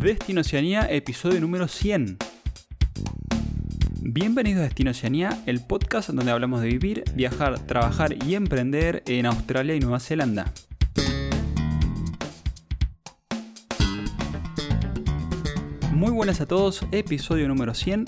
Destino Oceanía, episodio número 100. Bienvenidos a Destino Oceanía, el podcast donde hablamos de vivir, viajar, trabajar y emprender en Australia y Nueva Zelanda. Muy buenas a todos, episodio número 100.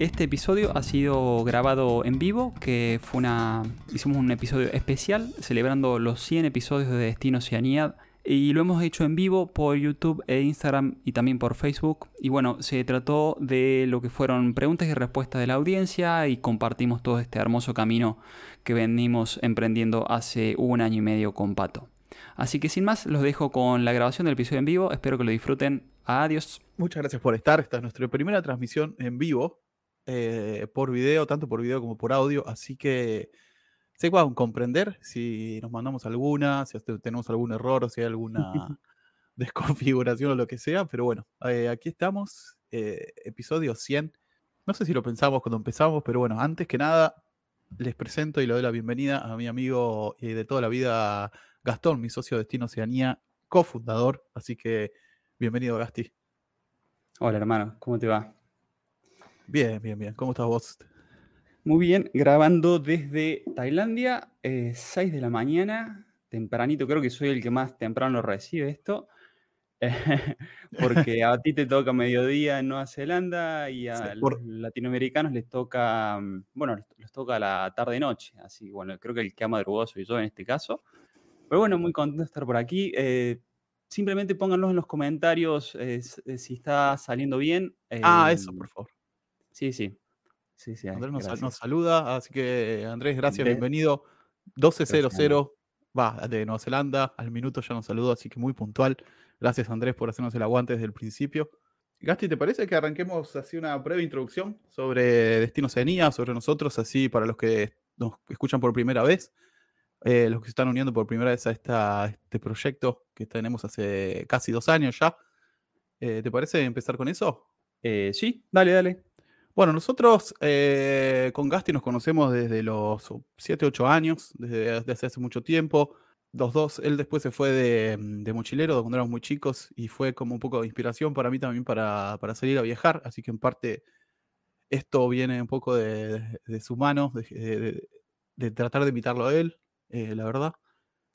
Este episodio ha sido grabado en vivo, que fue una hicimos un episodio especial celebrando los 100 episodios de Destino Oceanía y lo hemos hecho en vivo por YouTube e Instagram y también por Facebook. Y bueno, se trató de lo que fueron preguntas y respuestas de la audiencia y compartimos todo este hermoso camino que venimos emprendiendo hace un año y medio con Pato. Así que sin más, los dejo con la grabación del episodio en vivo. Espero que lo disfruten. Adiós. Muchas gracias por estar. Esta es nuestra primera transmisión en vivo, eh, por video, tanto por video como por audio. Así que se puedan comprender si nos mandamos alguna, si tenemos algún error si hay alguna desconfiguración o lo que sea, pero bueno, eh, aquí estamos, eh, episodio 100. No sé si lo pensamos cuando empezamos, pero bueno, antes que nada, les presento y le doy la bienvenida a mi amigo eh, de toda la vida, Gastón, mi socio de Destino Oceanía, cofundador. Así que bienvenido, Gasti. Hola, hermano, ¿cómo te va? Bien, bien, bien. ¿Cómo estás vos? Muy bien, grabando desde Tailandia, 6 eh, de la mañana, tempranito, creo que soy el que más temprano recibe esto, porque a ti te toca mediodía en Nueva Zelanda y a los latinoamericanos les toca, mm, bueno, les, toca la tarde-noche, así bueno, creo que el que ha madrugado soy yo en este caso. Pero bueno, muy contento de estar por aquí. Eh, simplemente pónganlos en los comentarios eh, si está saliliendo bien. ah, eso, por favor. Sí, sí. Andrés nos, saluda, así que Andrés, gracias, bienvenido. 12.00, va, de Nueva Zelanda, al minuto ya nos saludó, así que muy puntual. Gracias Andrés por hacernos el aguante desde el principio. Gasti, ¿te parece que arranquemos así una breve introducción sobre Destino Oceanía, sobre nosotros, así para los que nos escuchan por primera vez, eh, los que se están uniendo por primera vez a esta, este proyecto que tenemos hace casi dos años ya? Eh, ¿Te parece empezar con eso? Eh, sí, dale, dale. Bueno, nosotros eh, con Gasti nos conocemos desde los 7, 8 años, desde, hace mucho tiempo. Los dos, él después se fue de, mochilero cuando éramos muy chicos y fue como un poco de inspiración para mí también para, salir a viajar. Así que en parte esto viene un poco de, su mano, de, tratar de invitarlo a él, eh, la verdad,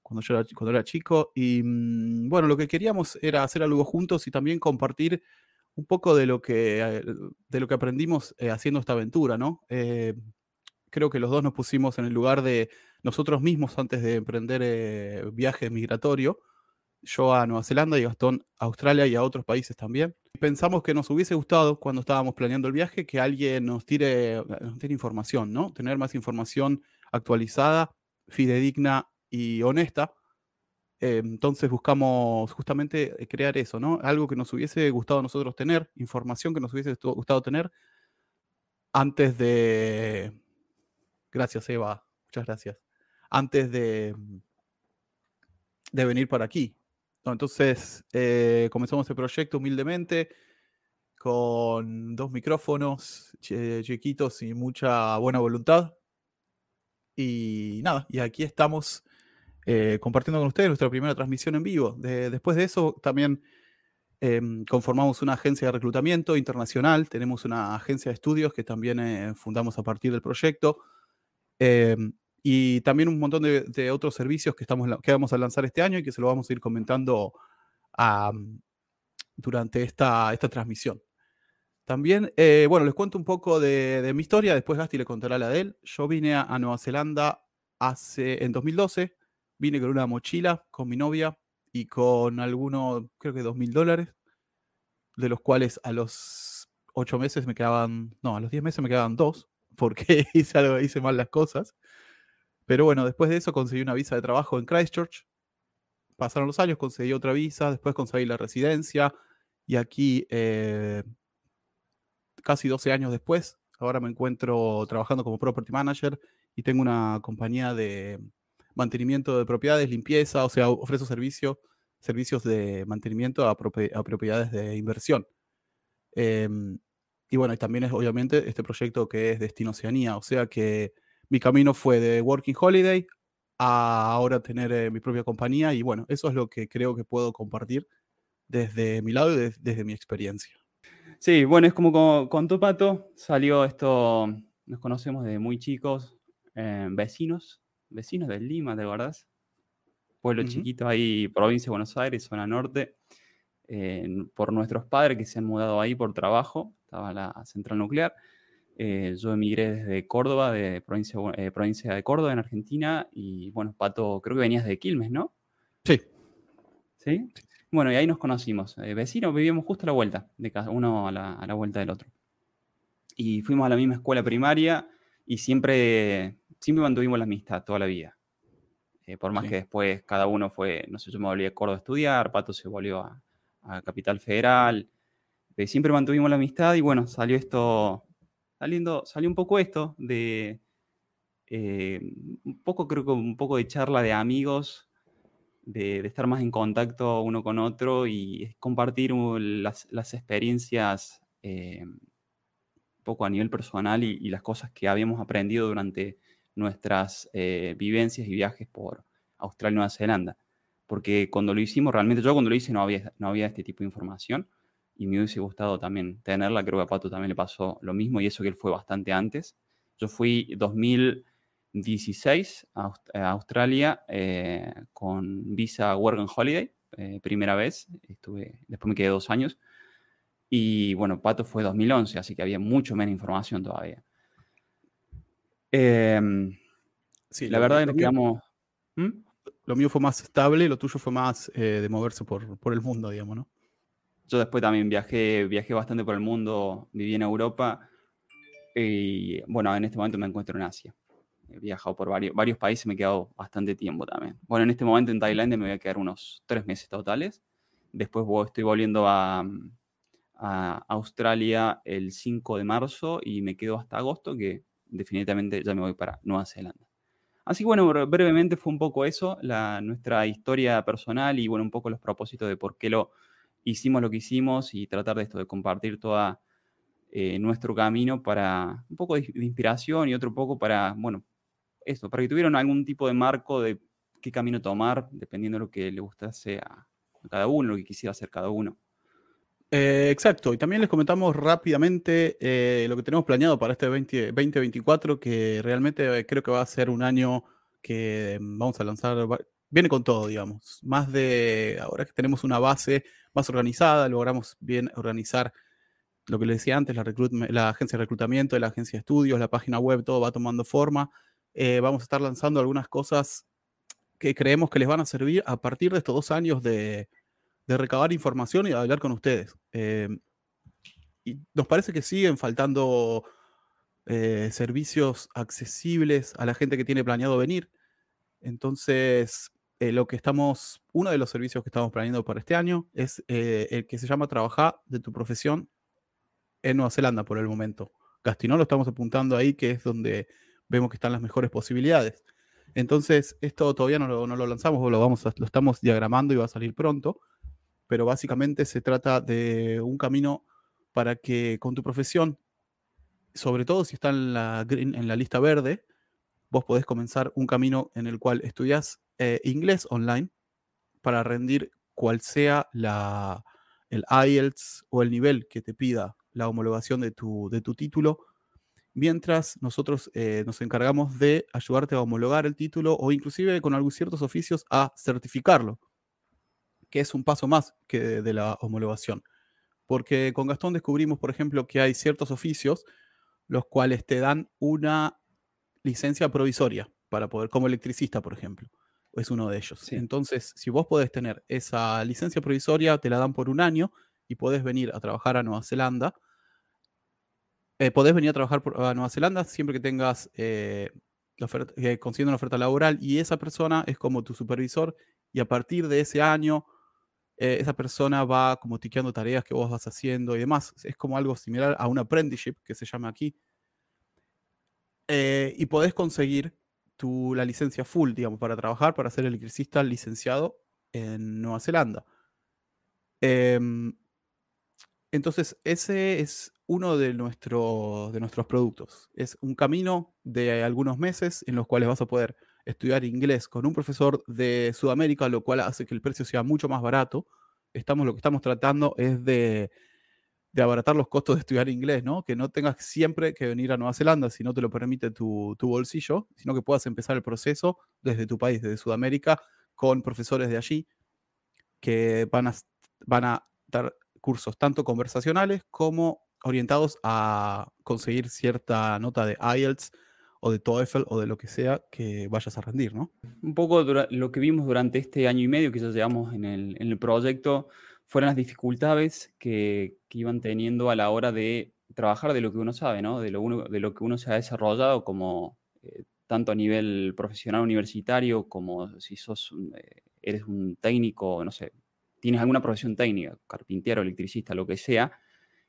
cuando yo era, cuando era chico. Y mm, bueno, lo que queríamos era hacer algo juntos y también compartir un poco de lo que, eh, de lo que aprendimos eh, haciendo esta aventura, ¿no? Eh, creo que los dos nos pusimos en el lugar de nosotros mismos antes de emprender viaje migratorio, yo a Nueva Zelanda y Gastón a Australia y a otros países también. Pensamos que nos hubiese gustado cuando estábamos planeando el viaje que alguien nos tire, nos tire información, ¿no? Tener más información actualizada, fidedigna y honesta eh, entonces buscamos justamente eh, crear eso, ¿no? Algo que nos hubiese gustado nosotros tener, información que nos hubiese gustado tener antes de... Gracias, Eva. Muchas gracias. Antes de, de venir para aquí. Entonces, eh, comenzamos el proyecto humildemente con dos micrófonos chiquitos y mucha buena voluntad. Y nada, y aquí estamos eh, compartiendo con ustedes nuestra primera transmisión en vivo. después de eso, también em, conformamos una agencia de reclutamiento internacional, tenemos una agencia de estudios que también eh, fundamos a partir del proyecto, em, y también un montón de, otros servicios que, estamos, que vamos a lanzar este año y que se lo vamos a ir comentando durante esta, esta transmisión. También, eh, bueno, les cuento un poco de, mi historia, después Gasti le contará la de él. Yo vine a, a Nueva Zelanda hace, en 2012 Vine con una mochila con mi novia y con algunos, creo que dos mil dólares, de los cuales a los ocho meses me quedaban, no, a los diez meses me quedaban dos, porque hice, mal las cosas. Pero bueno, después de eso conseguí una visa de trabajo en Christchurch. Pasaron los años, conseguí otra visa, después conseguí la residencia y aquí, eh, casi 12 años después, ahora me encuentro trabajando como property manager y tengo una compañía de, mantenimiento de propiedades, limpieza, o sea, ofrezco servicio, servicios de mantenimiento a, propiedades de inversión. Em, y bueno, y también es obviamente este proyecto que es Destino Oceanía, o sea que mi camino fue de Working Holiday a ahora tener eh, mi propia compañía y bueno, eso es lo que creo que puedo compartir desde mi lado y desde mi experiencia. Sí, bueno, es como con, tu Pato, salió esto, nos conocemos desde muy chicos, eh, vecinos, vecinos de Lima, ¿te acordás? Pueblo chiquito ahí, provincia de Buenos Aires, zona norte, eh, por nuestros padres que se han mudado ahí por trabajo, estaba la central nuclear. Eh, yo emigré desde Córdoba, de provincia, provincia de Córdoba, en Argentina, y bueno, Pato, creo que venías de Quilmes, ¿no? Sí. ¿Sí? Bueno, y ahí nos conocimos. vecinos, vivíamos justo a la vuelta, de cada uno a la, a la vuelta del otro. Y fuimos a la misma escuela primaria y siempre siempre mantuvimos la amistad toda la vida. Eh, por más que después cada uno fue, no sé, yo me volví a Córdoba a estudiar, Pato se volvió a, Capital Federal, eh, siempre mantuvimos la amistad y bueno, salió esto, saliendo, salió un poco esto de, eh, un poco creo que un poco de charla de amigos, de, estar más en contacto uno con otro y compartir las, experiencias un poco a nivel personal y, y las cosas que habíamos aprendido durante nuestras eh, vivencias y viajes por Australia y Nueva Zelanda. Porque cuando lo hicimos, realmente yo cuando lo hice no había, no había este tipo de información y me hubiese gustado también tenerla. Creo que a Pato también le pasó lo mismo y eso que él fue bastante antes. Yo fui 2016 a, Australia eh, con visa Work and Holiday, eh, primera vez. Estuve, después me quedé dos años. Y bueno, Pato fue 2011, así que había mucho menos información todavía. Em, sí, la verdad es que quedamos... ¿Mm? Lo mío fue más estable, lo tuyo fue más eh, de moverse por, por, el mundo, digamos, ¿no? Yo después también viajé, viajé bastante por el mundo, viví en Europa y bueno, en este momento me encuentro en Asia. He viajado por varios, varios países, me he quedado bastante tiempo también. Bueno, en este momento en Tailandia me voy a quedar unos tres meses totales. Después estoy volviendo a, a Australia el 5 de marzo y me quedo hasta agosto, que definitivamente ya me voy para Nueva Zelanda. Así que bueno, brevemente fue un poco eso, la, nuestra historia personal y bueno, un poco los propósitos de por qué lo hicimos lo que hicimos y tratar de esto, de compartir todo eh, nuestro camino para un poco de, inspiración y otro poco para, bueno, esto, para que tuvieran algún tipo de marco de qué camino tomar, dependiendo de lo que le gustase a cada uno, lo que quisiera hacer cada uno. Eh, exacto, y también les comentamos rápidamente eh, lo que tenemos planeado para este 2024, que realmente eh, creo que va a ser un año que vamos a lanzar, viene con todo, digamos, más de, ahora que tenemos una base más organizada, logramos bien organizar lo que les decía antes, la agencia de reclutamiento, la agencia de estudios, la página web, todo va tomando forma. vamos a estar lanzando algunas cosas que creemos que les van a servir a partir de estos dos años de, de recabar información y de hablar con ustedes. Eh, y nos parece que siguen faltando eh, servicios accesibles a la gente que tiene planeado venir. Entonces, eh, lo que estamos, uno de los servicios que estamos planeando para este año es el que se llama Trabajar de tu profesión en Nueva Zelanda por el momento. Gastinón lo estamos apuntando ahí, que es donde vemos que están las mejores posibilidades. Entonces, esto todavía no lo, no lo lanzamos, lo, vamos lo estamos diagramando y va a salir pronto pero básicamente se trata de un camino para que con tu profesión, sobre todo si está en la, en la lista verde, vos podés comenzar un camino en el cual estudias eh, inglés online para rendir cual sea la, el IELTS o el nivel que te pida la homologación de tu, de tu título, mientras nosotros eh, nos encargamos de ayudarte a homologar el título o inclusive con algunos ciertos oficios a certificarlo que es un paso más que de, la homologación. Porque con Gastón descubrimos, por ejemplo, que hay ciertos oficios los cuales te dan una licencia provisoria para poder, como electricista, por ejemplo, es uno de ellos. Entonces, si vos podés tener esa licencia provisoria, te la dan por un año y podés venir a trabajar a Nueva Zelanda. Eh, podés venir a trabajar a Nueva Zelanda siempre que tengas eh, la oferta, eh, una oferta laboral y esa persona es como tu supervisor y a partir de ese año eh, esa persona va como tiqueando tareas que vos vas haciendo y demás. Es como algo similar a un apprenticeship que se llama aquí. Eh, y podés conseguir tu, la licencia full, digamos, para trabajar, para ser electricista licenciado en Nueva Zelanda. Em, entonces, ese es uno de, de nuestros productos. Es un camino de algunos meses en los cuales vas a poder estudiar inglés con un profesor de Sudamérica, lo cual hace que el precio sea mucho más barato estamos, lo que estamos tratando es de, de abaratar los costos de estudiar inglés, ¿no? Que no tengas siempre que venir a Nueva Zelanda si no te lo permite tu, tu bolsillo, sino que puedas empezar el proceso desde tu país, desde Sudamérica, con profesores de allí que van a, van a dar cursos tanto conversacionales como orientados a conseguir cierta nota de IELTS o de TOEFL o de lo que sea que vayas a rendir, ¿no? Un poco lo que vimos durante este año y medio que ya llevamos en el, en el proyecto fueron las dificultades que, que, iban teniendo a la hora de trabajar de lo que uno sabe, ¿no? De lo, uno, de lo que uno se ha desarrollado como eh, tanto a nivel profesional universitario como si sos, eh, eres un técnico, no sé, tienes alguna profesión técnica, carpintero, electricista, lo que sea,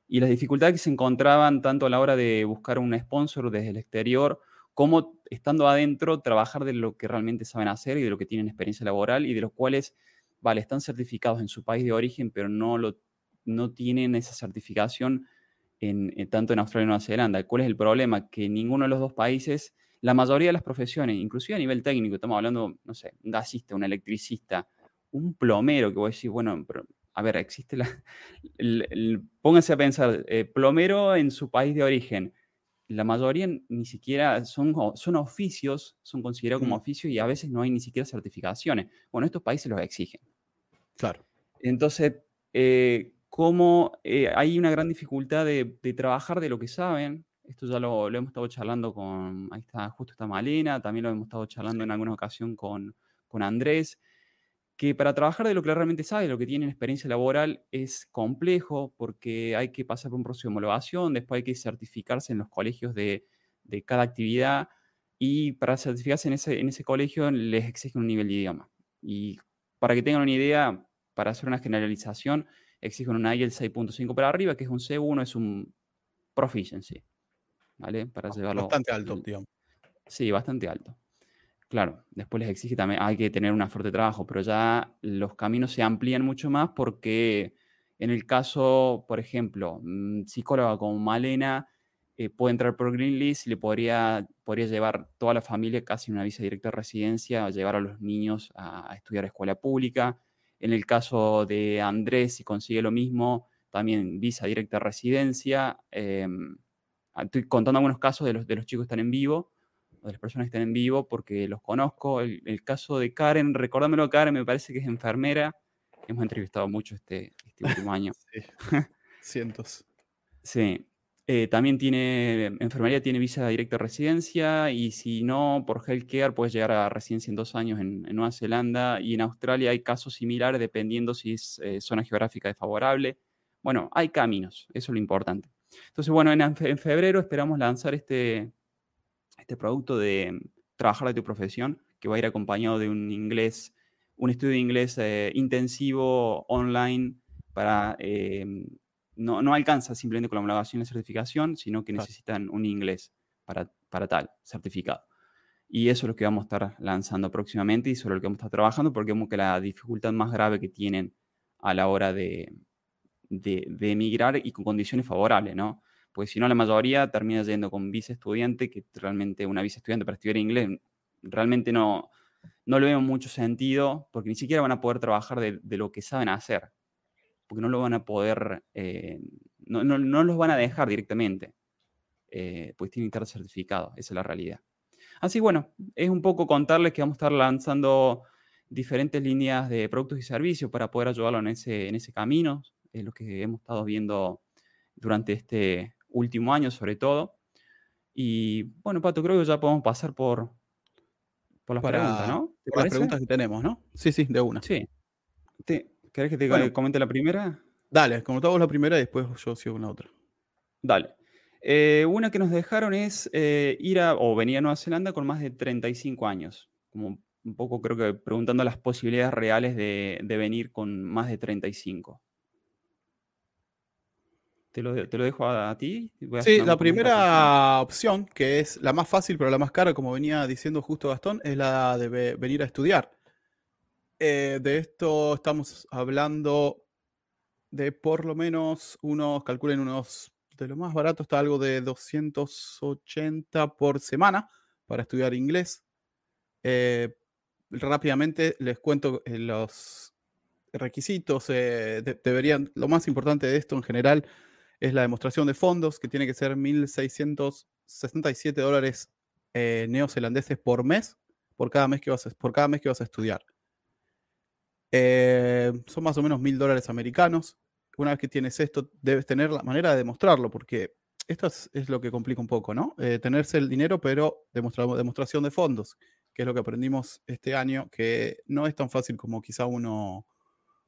y las dificultades que se encontraban tanto a la hora de buscar un sponsor desde el exterior, como estando adentro, trabajar de lo que realmente saben hacer y de lo que tienen experiencia laboral y de los cuales, vale, están certificados en su país de origen, pero no, lo, no tienen esa certificación en, en, tanto en Australia y Nueva Zelanda. ¿Cuál es el problema? Que ninguno de los dos países la mayoría de las profesiones, inclusive a nivel técnico, estamos hablando, no sé, un gasista, un electricista, un plomero, que voy a decir, bueno, pero, a ver, existe la... El, pónganse a pensar, eh, plomero en su país de origen, la mayoría ni siquiera son, son oficios, son considerados como oficios y a veces no hay ni siquiera certificaciones. Bueno, estos países los exigen. Claro. Entonces, eh, como eh, hay una gran dificultad de, de, trabajar de lo que saben, esto ya lo, lo, hemos estado charlando con, ahí está, justo está Malena, también lo hemos estado charlando en alguna ocasión con, con Andrés, que para trabajar de lo que realmente sabe, lo que tiene experiencia laboral, es complejo porque hay que pasar por un proceso de homologación, después hay que certificarse en los colegios de, de cada actividad y para certificarse en ese, en ese colegio les exigen un nivel de idioma. Y para que tengan una idea, para hacer una generalización, exigen un IELTS 6.5 para arriba, que es un C1, es un proficiency. ¿vale? Para llevarlo. Bastante alto, digamos. Sí, bastante alto. Claro, después les exige también, hay que tener un fuerte trabajo, pero ya los caminos se amplían mucho más porque en el caso, por ejemplo, mm, psicóloga como Malena eh, puede entrar por Greenlist y le podría, podría llevar toda la familia casi una visa directa de residencia, llevar a los niños a, a estudiar escuela pública. En el caso de Andrés, si consigue lo mismo, también visa directa de residencia. Eh, estoy contando algunos casos de los, de los chicos que están en vivo, o de las personas que están en vivo, porque los conozco. El, el caso de Karen, recordámelo, Karen, me parece que es enfermera. Hemos entrevistado mucho este, este último año. sí. Cientos. Sí. Eh, también tiene, enfermería tiene visa directa de residencia y si no, por healthcare puedes llegar a residencia en dos años en, en, Nueva Zelanda y en Australia hay casos similares dependiendo si es eh, zona geográfica desfavorable. Bueno, hay caminos, eso es lo importante. Entonces, bueno, en, en febrero esperamos lanzar este, este producto de trabajar de tu profesión, que va a ir acompañado de un inglés, un estudio de inglés eh, intensivo online para... Eh, no, no, alcanza simplemente con la homologación y la certificación, sino que necesitan un inglés para, para tal certificado. Y eso es lo que vamos a estar lanzando próximamente y sobre lo que vamos a estar trabajando, porque vemos que la dificultad más grave que tienen a la hora de, de, de, emigrar y con condiciones favorables, ¿no? Porque si no, la mayoría termina yendo con visa estudiante, que realmente una visa estudiante para estudiar inglés realmente no, no le veo mucho sentido, porque ni siquiera van a poder trabajar de, lo que saben hacer, porque no lo van a poder, eh, no, no, no, los van a dejar directamente, eh, pues tienen que estar certificados, esa es la realidad. Así bueno, es un poco contarles que vamos a estar lanzando diferentes líneas de productos y servicios para poder ayudarlo en ese, en ese camino, es lo que hemos estado viendo durante este último año sobre todo. Y bueno, Pato, creo que ya podemos pasar por, por las Para, preguntas, ¿no? Por las preguntas que tenemos, ¿no? Sí, sí, de una. Sí. ¿Te, ¿Querés que te Bueno. comente la primera? Dale, como vos la primera y después yo sigo con la otra. Dale. Eh, una que nos dejaron es eh, ir a, o venir a Nueva Zelanda con más de 35 años. Como un poco creo que preguntando las posibilidades reales de, de venir con más de 35. Te lo, te lo dejo a, a ti. Sí, la primera opción, que es la más fácil pero la más cara, como venía diciendo justo Gastón, es la de ve- venir a estudiar. Eh, de esto estamos hablando de por lo menos unos, calculen unos, de lo más barato está algo de 280 por semana para estudiar inglés. Eh, rápidamente les cuento eh, los, requisitos deberían, lo más importante de esto en general es la demostración de fondos, que tiene que ser 1.667 dólares neozelandeses por mes, por cada mes que vas a, por cada mes que vas a estudiar. son más o menos 1.000 dólares americanos. Una vez que tienes esto, debes tener la manera de demostrarlo, porque esto es, lo que complica un poco, ¿no? Eh, tenerse el dinero, pero demostración de fondos, que es lo que aprendimos este año, que no es tan fácil como quizá uno,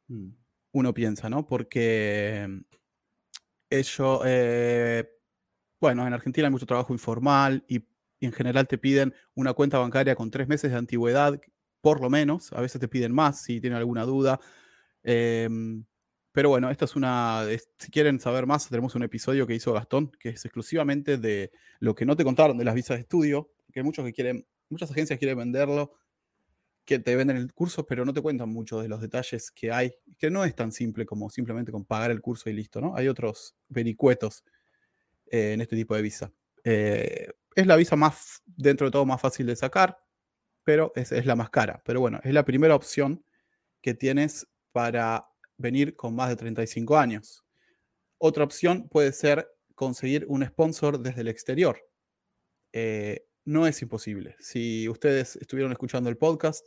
mm, uno piensa, ¿no? Porque eh, bueno, en Argentina hay mucho trabajo informal y, en general te piden una cuenta bancaria con tres meses de antigüedad, por lo menos, a veces te piden más si tienen alguna duda. Em, pero bueno, esta es una. Si quieren saber más, tenemos un episodio que hizo Gastón, que es exclusivamente de lo que no te contaron de las visas de estudio, que muchos que quieren, muchas agencias quieren venderlo, que te venden el curso, pero no te cuentan mucho de los detalles que hay, que no es tan simple como simplemente con pagar el curso y listo, ¿no? Hay otros vericuetos eh, en este tipo de visa. Eh, es la visa más, dentro de todo, más fácil de sacar, pero es, la más cara. Pero bueno, es la primera opción que tienes para venir con más de 35 años. Otra opción puede ser conseguir un sponsor desde el exterior. Eh, no es imposible. Si ustedes estuvieron escuchando el podcast,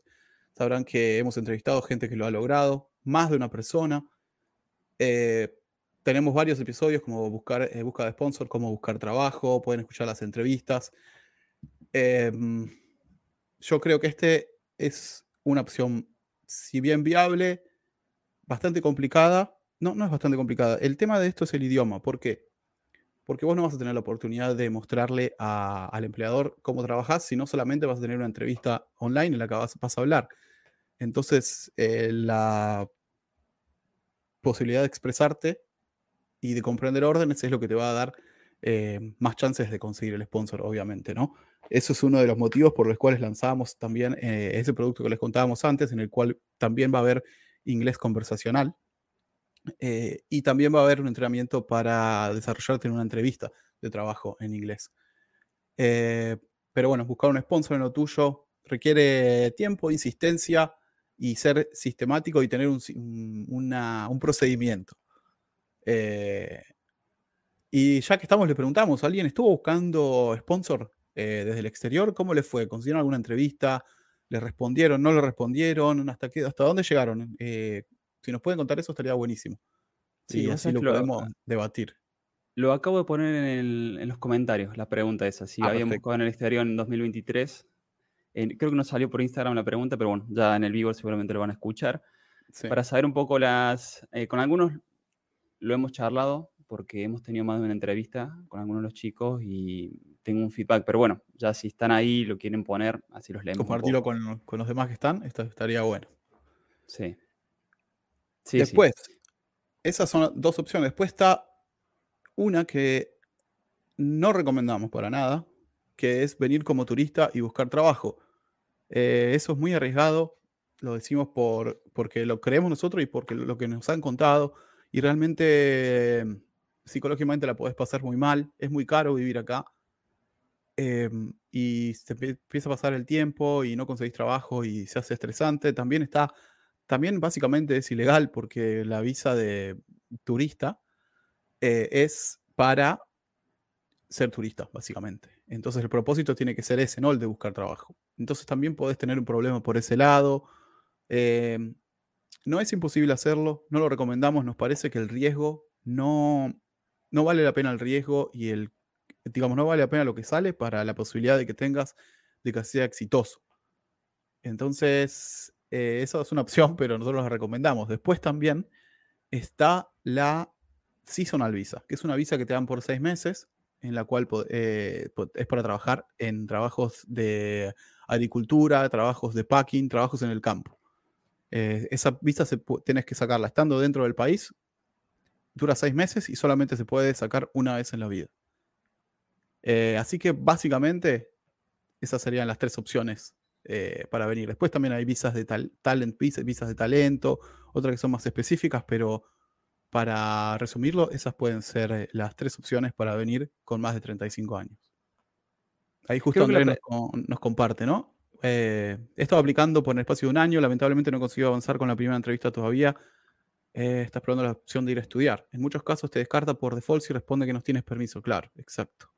sabrán que hemos entrevistado gente que lo ha logrado, más de una persona. Eh, tenemos varios episodios como buscar, eh, busca de sponsor, cómo buscar trabajo, pueden escuchar las entrevistas. Em, yo creo que este es una opción, si bien viable, bastante complicada. No, no es bastante complicada. El tema de esto es el idioma. ¿Por qué? Porque vos no vas a tener la oportunidad de mostrarle al empleador cómo trabajas, sino solamente vas a tener una entrevista online en la que vas, a hablar. Entonces, eh, la posibilidad de expresarte y de comprender órdenes es lo que te va a dar eh, más chances de conseguir el sponsor, obviamente, ¿no? Eso es uno de los motivos por los cuales lanzamos también eh, ese producto que les contábamos antes, en el cual también va a haber inglés conversacional. Eh, y también va a haber un entrenamiento para desarrollarte en una entrevista de trabajo en inglés. Eh, pero bueno, buscar un sponsor en lo tuyo requiere tiempo, insistencia y ser sistemático y tener un, procedimiento. Eh, y ya que estamos, le preguntamos, ¿alguien estuvo buscando sponsor desde el exterior? ¿Cómo le fue? ¿Consiguieron alguna entrevista? ¿Le respondieron? ¿No le respondieron? ¿Hasta, qué, hasta dónde llegaron? Si nos pueden contar eso estaría buenísimo. Sí, así lo podemos debatir. Lo acabo de poner en, los comentarios, la pregunta esa. Si ah, habíamos buscado en el exterior en 2023. creo que no salió por Instagram la pregunta, pero bueno, ya en el vivo seguramente lo van a escuchar. Para saber un poco las... Eh, con algunos lo hemos charlado porque hemos tenido más de una entrevista con algunos de los chicos y tengo un feedback, pero bueno, ya si están ahí, lo quieren poner, así los leemos. Compartirlo con, con, los demás que están, esto estaría bueno. Sí. Sí Después, esas son dos opciones. Después está una que no recomendamos para nada, que es venir como turista y buscar trabajo. Eh, eso es muy arriesgado, lo decimos por, porque lo creemos nosotros y porque lo que nos han contado, y realmente psicológicamente la podés pasar muy mal, es muy caro vivir acá. Em, y se empieza a pasar el tiempo y no conseguís trabajo y se hace estresante. También está, también básicamente es ilegal porque la visa de turista eh, es para ser turista, básicamente. Entonces el propósito tiene que ser ese, no el de buscar trabajo. Entonces también podés tener un problema por ese lado. Em, no es imposible hacerlo, no lo recomendamos, nos parece que el riesgo no, no vale la pena el riesgo y el digamos, no vale la pena lo que sale para la posibilidad de que tengas de que sea exitoso. Entonces, eh, esa es una opción, pero nosotros la recomendamos. Después también está la Seasonal Visa, que es una visa que te dan por seis meses, en la cual eh, es para trabajar en trabajos de agricultura, trabajos de packing, trabajos en el campo. Eh, esa visa se, tienes que sacarla estando dentro del país, dura seis meses y solamente se puede sacar una vez en la vida. Eh, así que básicamente esas serían las tres opciones eh, para venir. Después también hay visas de talent, visas de talento, otras que son más específicas, pero para resumirlo, esas pueden ser eh, las tres opciones para venir con más de 35 años. Ahí justo Andrés nos, comparte, ¿no? eh, he estado aplicando por el espacio de un año, lamentablemente no he conseguido avanzar con la primera entrevista todavía. Eh, estás probando la opción de ir a estudiar. En muchos casos te descarta por default si responde que no tienes permiso. Claro, exacto.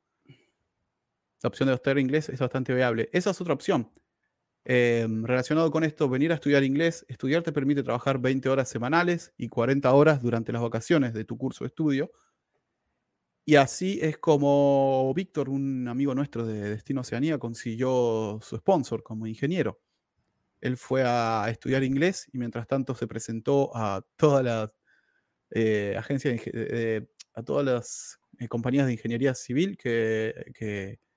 La opción de estudiar inglés es bastante viable. Esa es otra opción. Em, relacionado con esto, venir a estudiar inglés, estudiar te permite trabajar 20 horas semanales y 40 horas durante las vacaciones de tu curso de estudio. Y así es como Víctor, un amigo nuestro de Destino Oceanía, consiguió su sponsor como ingeniero. Él fue a estudiar inglés y mientras tanto se presentó a todas las eh, agencias, a todas las eh, compañías de ingeniería civil que, mm.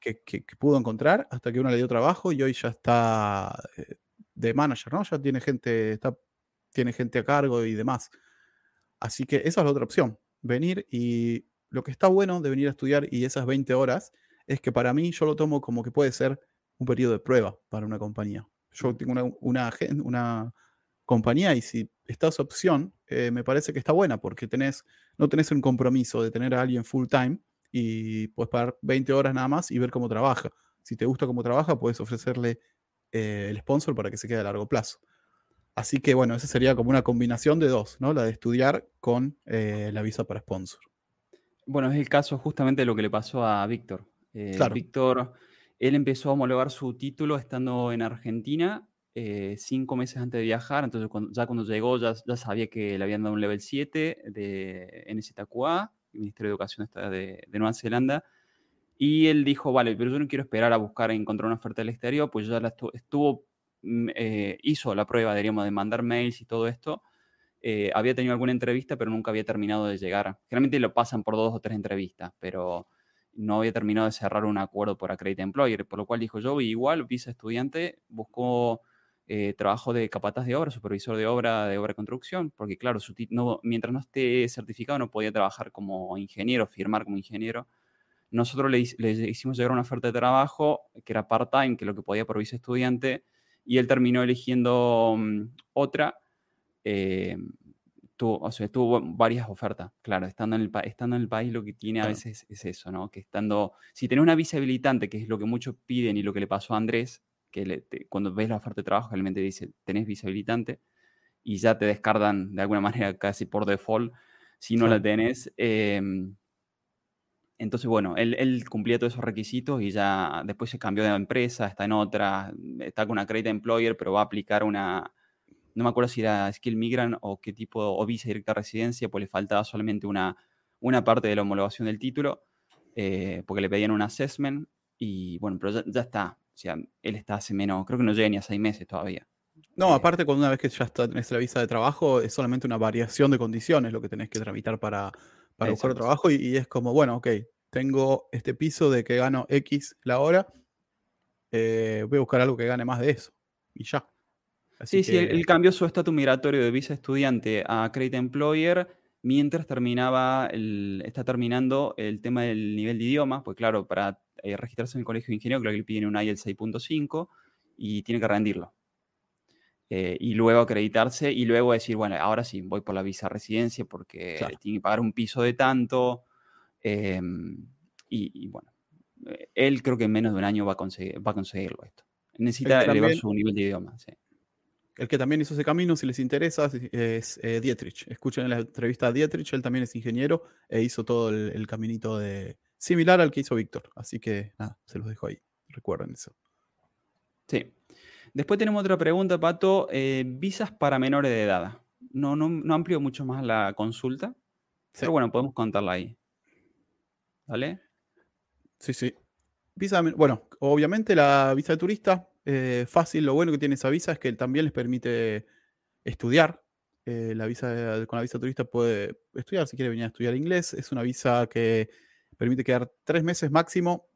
Que, que, pudo encontrar hasta que uno le dio trabajo y hoy ya está eh, de manager, ¿no? Ya tiene gente, está, tiene gente a cargo y demás. Así que esa es la otra opción, venir y lo que está bueno de venir a estudiar y esas 20 horas es que para mí yo lo tomo como que puede ser un periodo de prueba para una compañía. Yo tengo una, una, una compañía y si esta es opción, eh, me parece que está buena porque tenés, no tenés un compromiso de tener a alguien full time y puedes pagar 20 horas nada más y ver cómo trabaja. Si te gusta cómo trabaja, puedes ofrecerle eh, el sponsor para que se quede a largo plazo. Así que bueno, esa sería como una combinación de dos, ¿no? La de estudiar con eh, la visa para sponsor. Bueno, es el caso justamente de lo que le pasó a Víctor. Eh, Víctor, él empezó a homologar su título estando en Argentina eh, cinco meses antes de viajar, entonces ya cuando llegó ya, sabía que le habían dado un level 7 de NZQA, Ministerio de Educación de, de Nueva Zelanda, y él dijo, vale, pero yo no quiero esperar a buscar e encontrar una oferta del exterior, pues ya estuvo, mm, eh, hizo la prueba, diríamos, de mandar mails y todo esto, eh, había tenido alguna entrevista, pero nunca había terminado de llegar. Generalmente lo pasan por dos o tres entrevistas, pero no había terminado de cerrar un acuerdo por Accredit Employer, por lo cual dijo yo, igual, visa estudiante, buscó eh, trabajo de capataz de obra, supervisor de obra, de obra de construcción, porque claro, su no, mientras no esté certificado no podía trabajar como ingeniero, firmar como ingeniero. Nosotros le, hicimos llegar una oferta de trabajo que era part-time, que es lo que podía por visa estudiante, y él terminó eligiendo mm, otra eh, tuvo, o sea, tuvo varias ofertas, claro, estando en, el, estando en el país lo que tiene a veces es eso, ¿no? Que estando, si tenés una visa habilitante, que es lo que muchos piden y lo que le pasó a Andrés, que cuando ves la oferta de trabajo, realmente dice, tenés visa habilitante, y ya te descartan de alguna manera casi por default si no la tenés. Em, entonces, bueno, él, él, cumplía todos esos requisitos y ya después se cambió de empresa, está en otra, está con una Credit Employer, pero va a aplicar una, no me acuerdo si era Skill Migrant o qué tipo, o visa directa residencia, pues le faltaba solamente una, una parte de la homologación del título, eh, porque le pedían un assessment y bueno, pero ya, está, o sea, él está hace menos, creo que no llega ni a seis meses todavía. No, eh, aparte cuando una vez que ya está, tenés la visa de trabajo, es solamente una variación de condiciones lo que tenés que tramitar para, para buscar trabajo y, es como, bueno, ok, tengo este piso de que gano X la hora, eh, voy a buscar algo que gane más de eso y ya sí, sí, él cambió su estatus migratorio de visa estudiante a Credit Employer mientras terminaba está terminando el tema del nivel de idioma, pues claro, para eh, registrarse en el colegio de ingeniero creo que le piden un IELTS 6.5 y tiene que rendirlo. Eh, y luego acreditarse y luego decir, bueno, ahora sí, voy por la visa residencia porque tiene que pagar un piso de tanto. Em, y, bueno, eh, él creo que en menos de un año va a, conseguir, va a conseguirlo esto. Necesita elevar su nivel de idioma. Sí. El que también hizo ese camino, si les interesa, es eh, Dietrich. Escuchen la entrevista a Dietrich, él también es ingeniero e hizo todo el, caminito de similar al que hizo Víctor. Así que nada, se los dejo ahí. Recuerden eso. Sí. Después tenemos otra pregunta, Pato. Eh, visas para menores de edad. No, no, no amplio mucho más la consulta. Pero bueno, podemos contarla ahí. ¿Vale? Sí, sí. Visa, bueno, obviamente la visa de turista eh, fácil. Lo bueno que tiene esa visa es que también les permite estudiar. Eh, la visa con la visa turista puede estudiar si quiere venir a estudiar inglés. Es una visa que permite quedar tres meses máximo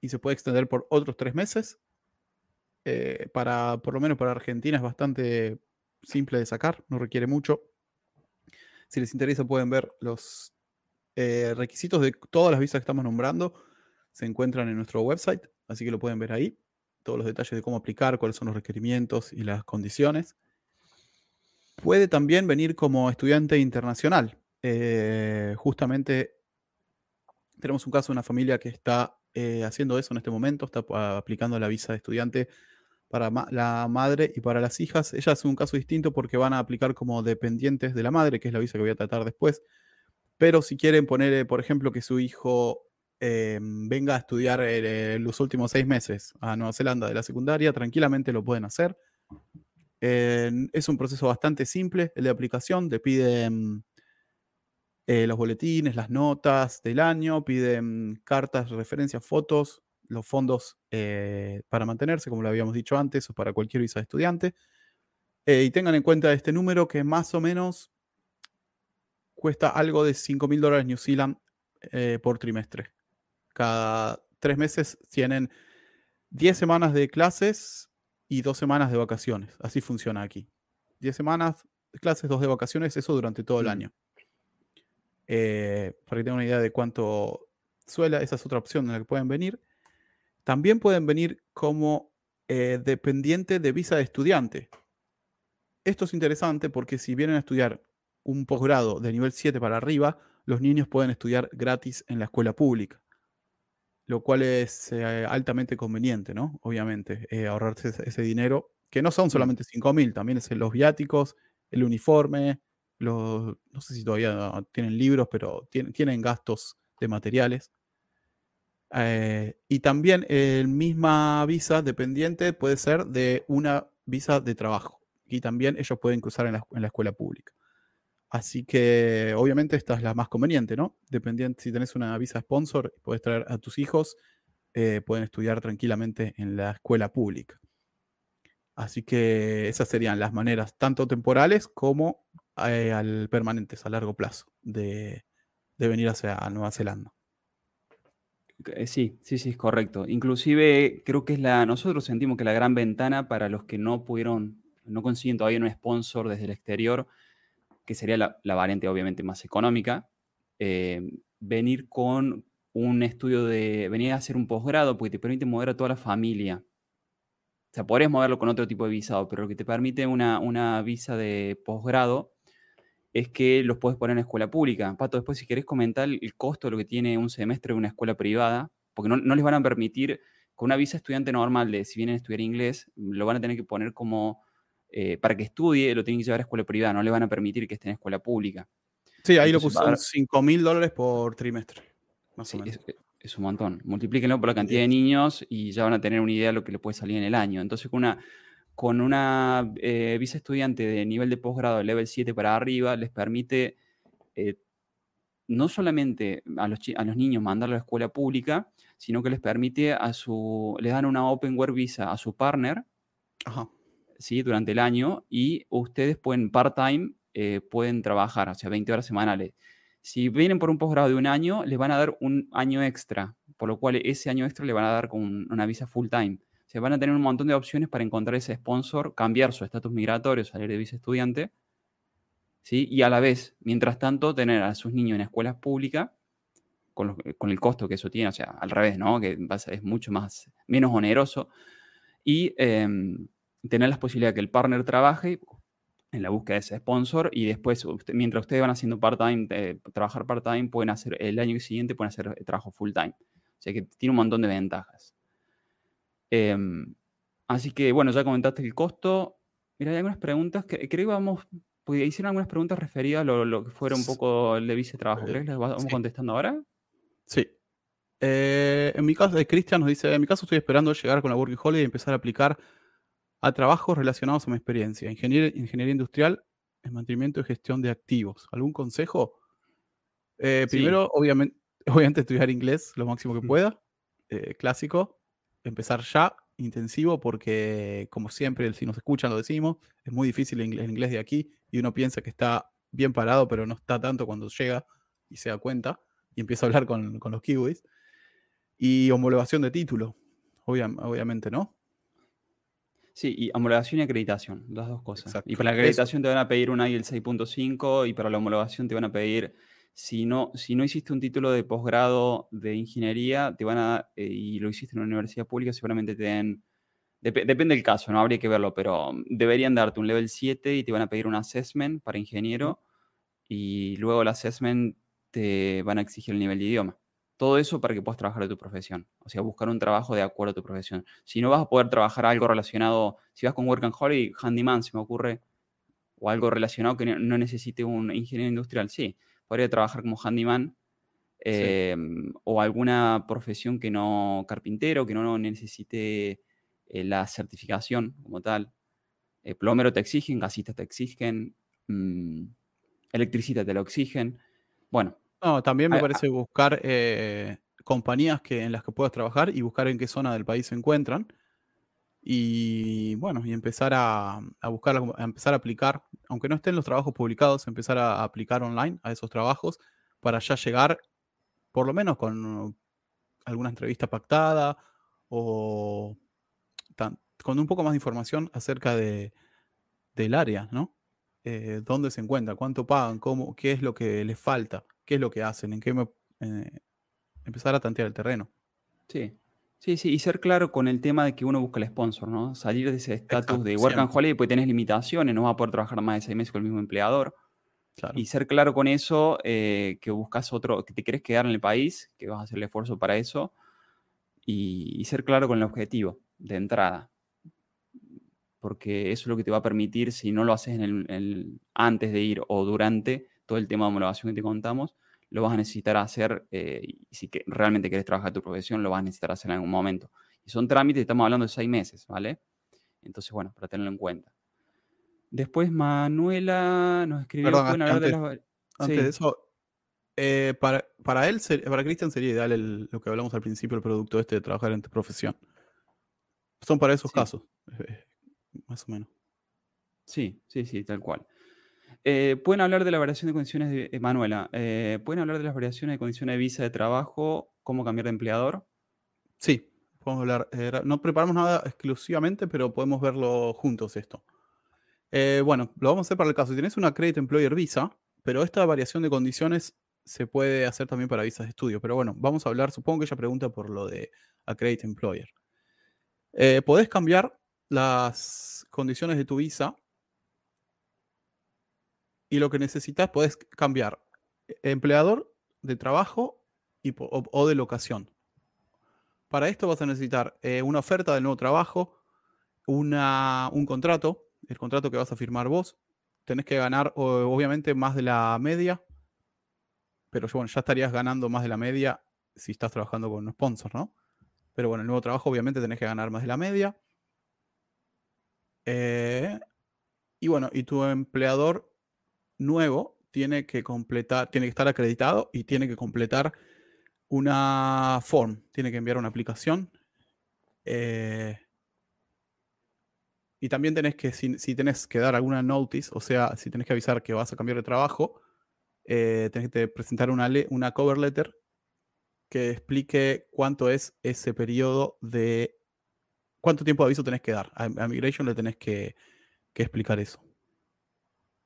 y se puede extender por otros tres meses. Eh, para, por lo menos para Argentina es bastante simple de sacar, no requiere mucho. Si les interesa pueden ver los requisitos de todas las visas que estamos nombrando. Se encuentran en nuestro website, así que lo pueden ver ahí todos los detalles de cómo aplicar, cuáles son los requerimientos y las condiciones. Puede también venir como estudiante internacional. Eh, justamente tenemos un caso de una familia que está eh, haciendo eso en este momento, está aplicando la visa de estudiante para la madre y para las hijas. Ella es un caso distinto porque van a aplicar como dependientes de la madre, que es la visa que voy a tratar después. Pero si quieren poner, por ejemplo, que su hijo eh, venga a estudiar eh, los últimos seis meses a Nueva Zelanda de la secundaria, tranquilamente lo pueden hacer. es un proceso bastante simple, el de aplicación. Te piden eh, los boletines, las notas del año, piden cartas, referencias, fotos, los fondos eh, para mantenerse, como lo habíamos dicho antes, o para cualquier visa de estudiante. Eh, y tengan en cuenta este número que más o menos cuesta algo de 5 mil dólares New Zealand por trimestre. Cada tres meses tienen 10 semanas de clases y 2 semanas de vacaciones. Así funciona aquí. 10 semanas de clases, 2 de vacaciones, eso durante todo el mm. Año. para que tengan una idea de cuánto suela, esa es otra opción en la que pueden venir. También pueden venir como eh, dependiente de visa de estudiante. Esto es interesante porque si vienen a estudiar un posgrado de nivel 7 para arriba, los niños pueden estudiar gratis en la escuela pública, lo cual es eh, altamente conveniente, ¿no? Obviamente, eh, ahorrarse ese, dinero, que no son solamente 5 mil, también es los viáticos, el uniforme, los, no sé si todavía tienen libros, pero tienen gastos de materiales. Eh, y también el misma visa dependiente puede ser de una visa de trabajo. Y también ellos pueden cruzar en la, escuela pública. Así que obviamente esta es la más conveniente, ¿no? Dependiente, si tenés una visa sponsor puedes traer a tus hijos, eh, pueden estudiar tranquilamente en la escuela pública. Así que esas serían las maneras, tanto temporales como eh, al permanentes, a largo plazo, de, de venir hacia Nueva Zelanda. Eh, sí, sí, sí, es correcto. Inclusive creo que es la, nosotros sentimos que la gran ventana para los que no pudieron, no consiguen todavía un sponsor desde el exterior, que sería la, variante obviamente más económica, eh, venir con un estudio de, venir a hacer un posgrado, porque te permite mover a toda la familia. O sea, podrías moverlo con otro tipo de visado, pero lo que te permite una, una visa de posgrado es que los puedes poner en escuela pública. Pato, después si querés comentar el costo de lo que tiene un semestre de una escuela privada, porque no, les van a permitir, con una visa estudiante normal de si vienen a estudiar inglés, lo van a tener que poner como, eh, para que estudie, lo tienen que llevar a escuela privada, no le van a permitir que esté en escuela pública. Sí, ahí lo pusieron 5 mil dólares por trimestre. Más o menos. Es, un montón. Multiplíquenlo por la cantidad de niños y ya van a tener una idea de lo que le puede salir en el año. Entonces, con una con una eh, visa estudiante de nivel de posgrado, level 7 para arriba, les permite eh, no solamente a los, a los, niños mandarlo a la escuela pública, sino que les permite a su, les dan una Openware visa a su partner ¿sí? durante el año y ustedes pueden part-time, eh, pueden trabajar, o sea, 20 horas semanales. Si vienen por un posgrado de un año, les van a dar un año extra, por lo cual ese año extra le van a dar con una visa full-time se van a tener un montón de opciones para encontrar ese sponsor, cambiar su estatus migratorio, salir de vice estudiante, ¿sí? y a la vez, mientras tanto, tener a sus niños en escuelas públicas, con, el costo que eso tiene, o sea, al revés, ¿no? que es mucho más, menos oneroso, y em, tener la posibilidad de que el partner trabaje en la búsqueda de ese sponsor y después, mientras ustedes van haciendo part-time, eh, trabajar part-time, pueden hacer el año siguiente, pueden hacer trabajo full-time. O sea que tiene un montón de ventajas. Em, así que, bueno, ya comentaste el costo. Mira, hay algunas preguntas que creo que vamos, hicieron algunas preguntas referidas a lo, que fuera un poco el de vice trabajo. ¿Crees que las vamos contestando ahora? Sí. Eh, en mi caso, eh, Cristian nos dice, en mi caso estoy esperando llegar con la Working Holiday y empezar a aplicar a trabajos relacionados a mi experiencia. Ingeniería, ingeniería industrial, en mantenimiento y gestión de activos. ¿Algún consejo? Eh, primero, obviamente, obviamente estudiar inglés lo máximo que pueda, clásico empezar ya intensivo porque, como siempre, si nos escuchan lo decimos, es muy difícil el inglés, de aquí y uno piensa que está bien parado, pero no está tanto cuando llega y se da cuenta y empieza a hablar con, los kiwis. Y homologación de título, obviamente, ¿no? Sí, y homologación y acreditación, las dos cosas. Y para la acreditación te van a pedir un IEL 6.5 y para la homologación te van a pedir si no, si no hiciste un título de posgrado de ingeniería, te van a, eh, y lo hiciste en una universidad pública, seguramente te den, depende del caso, no habría que verlo, pero deberían darte un level 7 y te van a pedir un assessment para ingeniero y luego el assessment te van a exigir el nivel de idioma. Todo eso para que puedas trabajar de tu profesión. O sea, buscar un trabajo de acuerdo a tu profesión. Si no vas a poder trabajar algo relacionado, si vas con Work and Holiday, handyman, se me ocurre, o algo relacionado que no necesite un ingeniero industrial, sí, podría trabajar como handyman em, o alguna profesión que no, carpintero, que no necesite eh, la certificación como tal. Eh, plomero te exigen, gasistas te exigen, mm, electricista te lo exigen. Bueno. No, también me parece buscar eh, compañías que, en las que puedas trabajar y buscar en qué zona del país se encuentran. Y bueno, y empezar a, buscar, a empezar a aplicar, aunque no estén los trabajos publicados, empezar a aplicar online a esos trabajos para ya llegar, por lo menos con alguna entrevista pactada o con un poco más de información acerca de, del área, ¿no? Eh, dónde se encuentra, cuánto pagan, cómo, qué es lo que les falta, qué es lo que hacen, en qué eh, empezar a tantear el terreno. Sí, sí, sí, y ser claro con el tema de que uno busca el sponsor, ¿no? Salir de ese estatus de work and holiday, pues tenés limitaciones, no vas a poder trabajar más de seis meses con el mismo empleador. Y ser claro con eso, eh, que buscas otro, que te quieres quedar en el país, que vas a hacer el esfuerzo para eso, y ser claro con el objetivo de entrada porque eso es lo que te va a permitir, si no lo haces en el, antes de ir o durante todo el tema de homologación que te contamos, lo vas a necesitar hacer, eh, y si que realmente quieres trabajar tu profesión, lo vas a necesitar hacer en algún momento. Y son trámites, estamos hablando de seis meses, ¿vale? Entonces, bueno, para tenerlo en cuenta. Después Manuela nos escribió... Perdón, antes, de, eso, eh, para, para él, para Cristian sería ideal lo que hablamos al principio, el producto este de trabajar en tu profesión. Son para esos casos. Eh, más o menos. Sí, sí, sí, tal cual. Eh, ¿Pueden hablar de la variación de condiciones de Manuela? Eh, ¿Pueden hablar de las variaciones de condiciones de visa de trabajo? ¿Cómo cambiar de empleador? Sí, podemos hablar. Eh, no preparamos nada exclusivamente, pero podemos verlo juntos esto. bueno, lo vamos a hacer para el caso. Si tienes una Credit Employer Visa, pero esta variación de condiciones se puede hacer también para visas de estudio. Pero bueno, vamos a hablar, supongo que ella pregunta por lo de Credit Employer. podés cambiar las condiciones de tu visa y lo que necesitas, puedes cambiar empleador de trabajo y, o, de locación. Para esto vas a necesitar eh, una oferta del nuevo trabajo, una, un contrato, el contrato que vas a firmar vos. Tenés que ganar, obviamente, más de la media, pero bueno, ya estarías ganando más de la media si estás trabajando con un sponsor, ¿no? Pero bueno, el nuevo trabajo, obviamente, tenés que ganar más de la media. Eh, y bueno, y tu empleador nuevo tiene que completar, tiene que estar acreditado y tiene que completar una form, tiene que enviar una aplicación. Eh, y también tenés que, si, tenés que dar alguna notice, o sea, si tenés que avisar que vas a cambiar de trabajo, eh, tenés que presentar una, una cover letter que explique cuánto es ese periodo de cuánto tiempo de aviso tenés que dar. A, Migration le tenés que, explicar eso.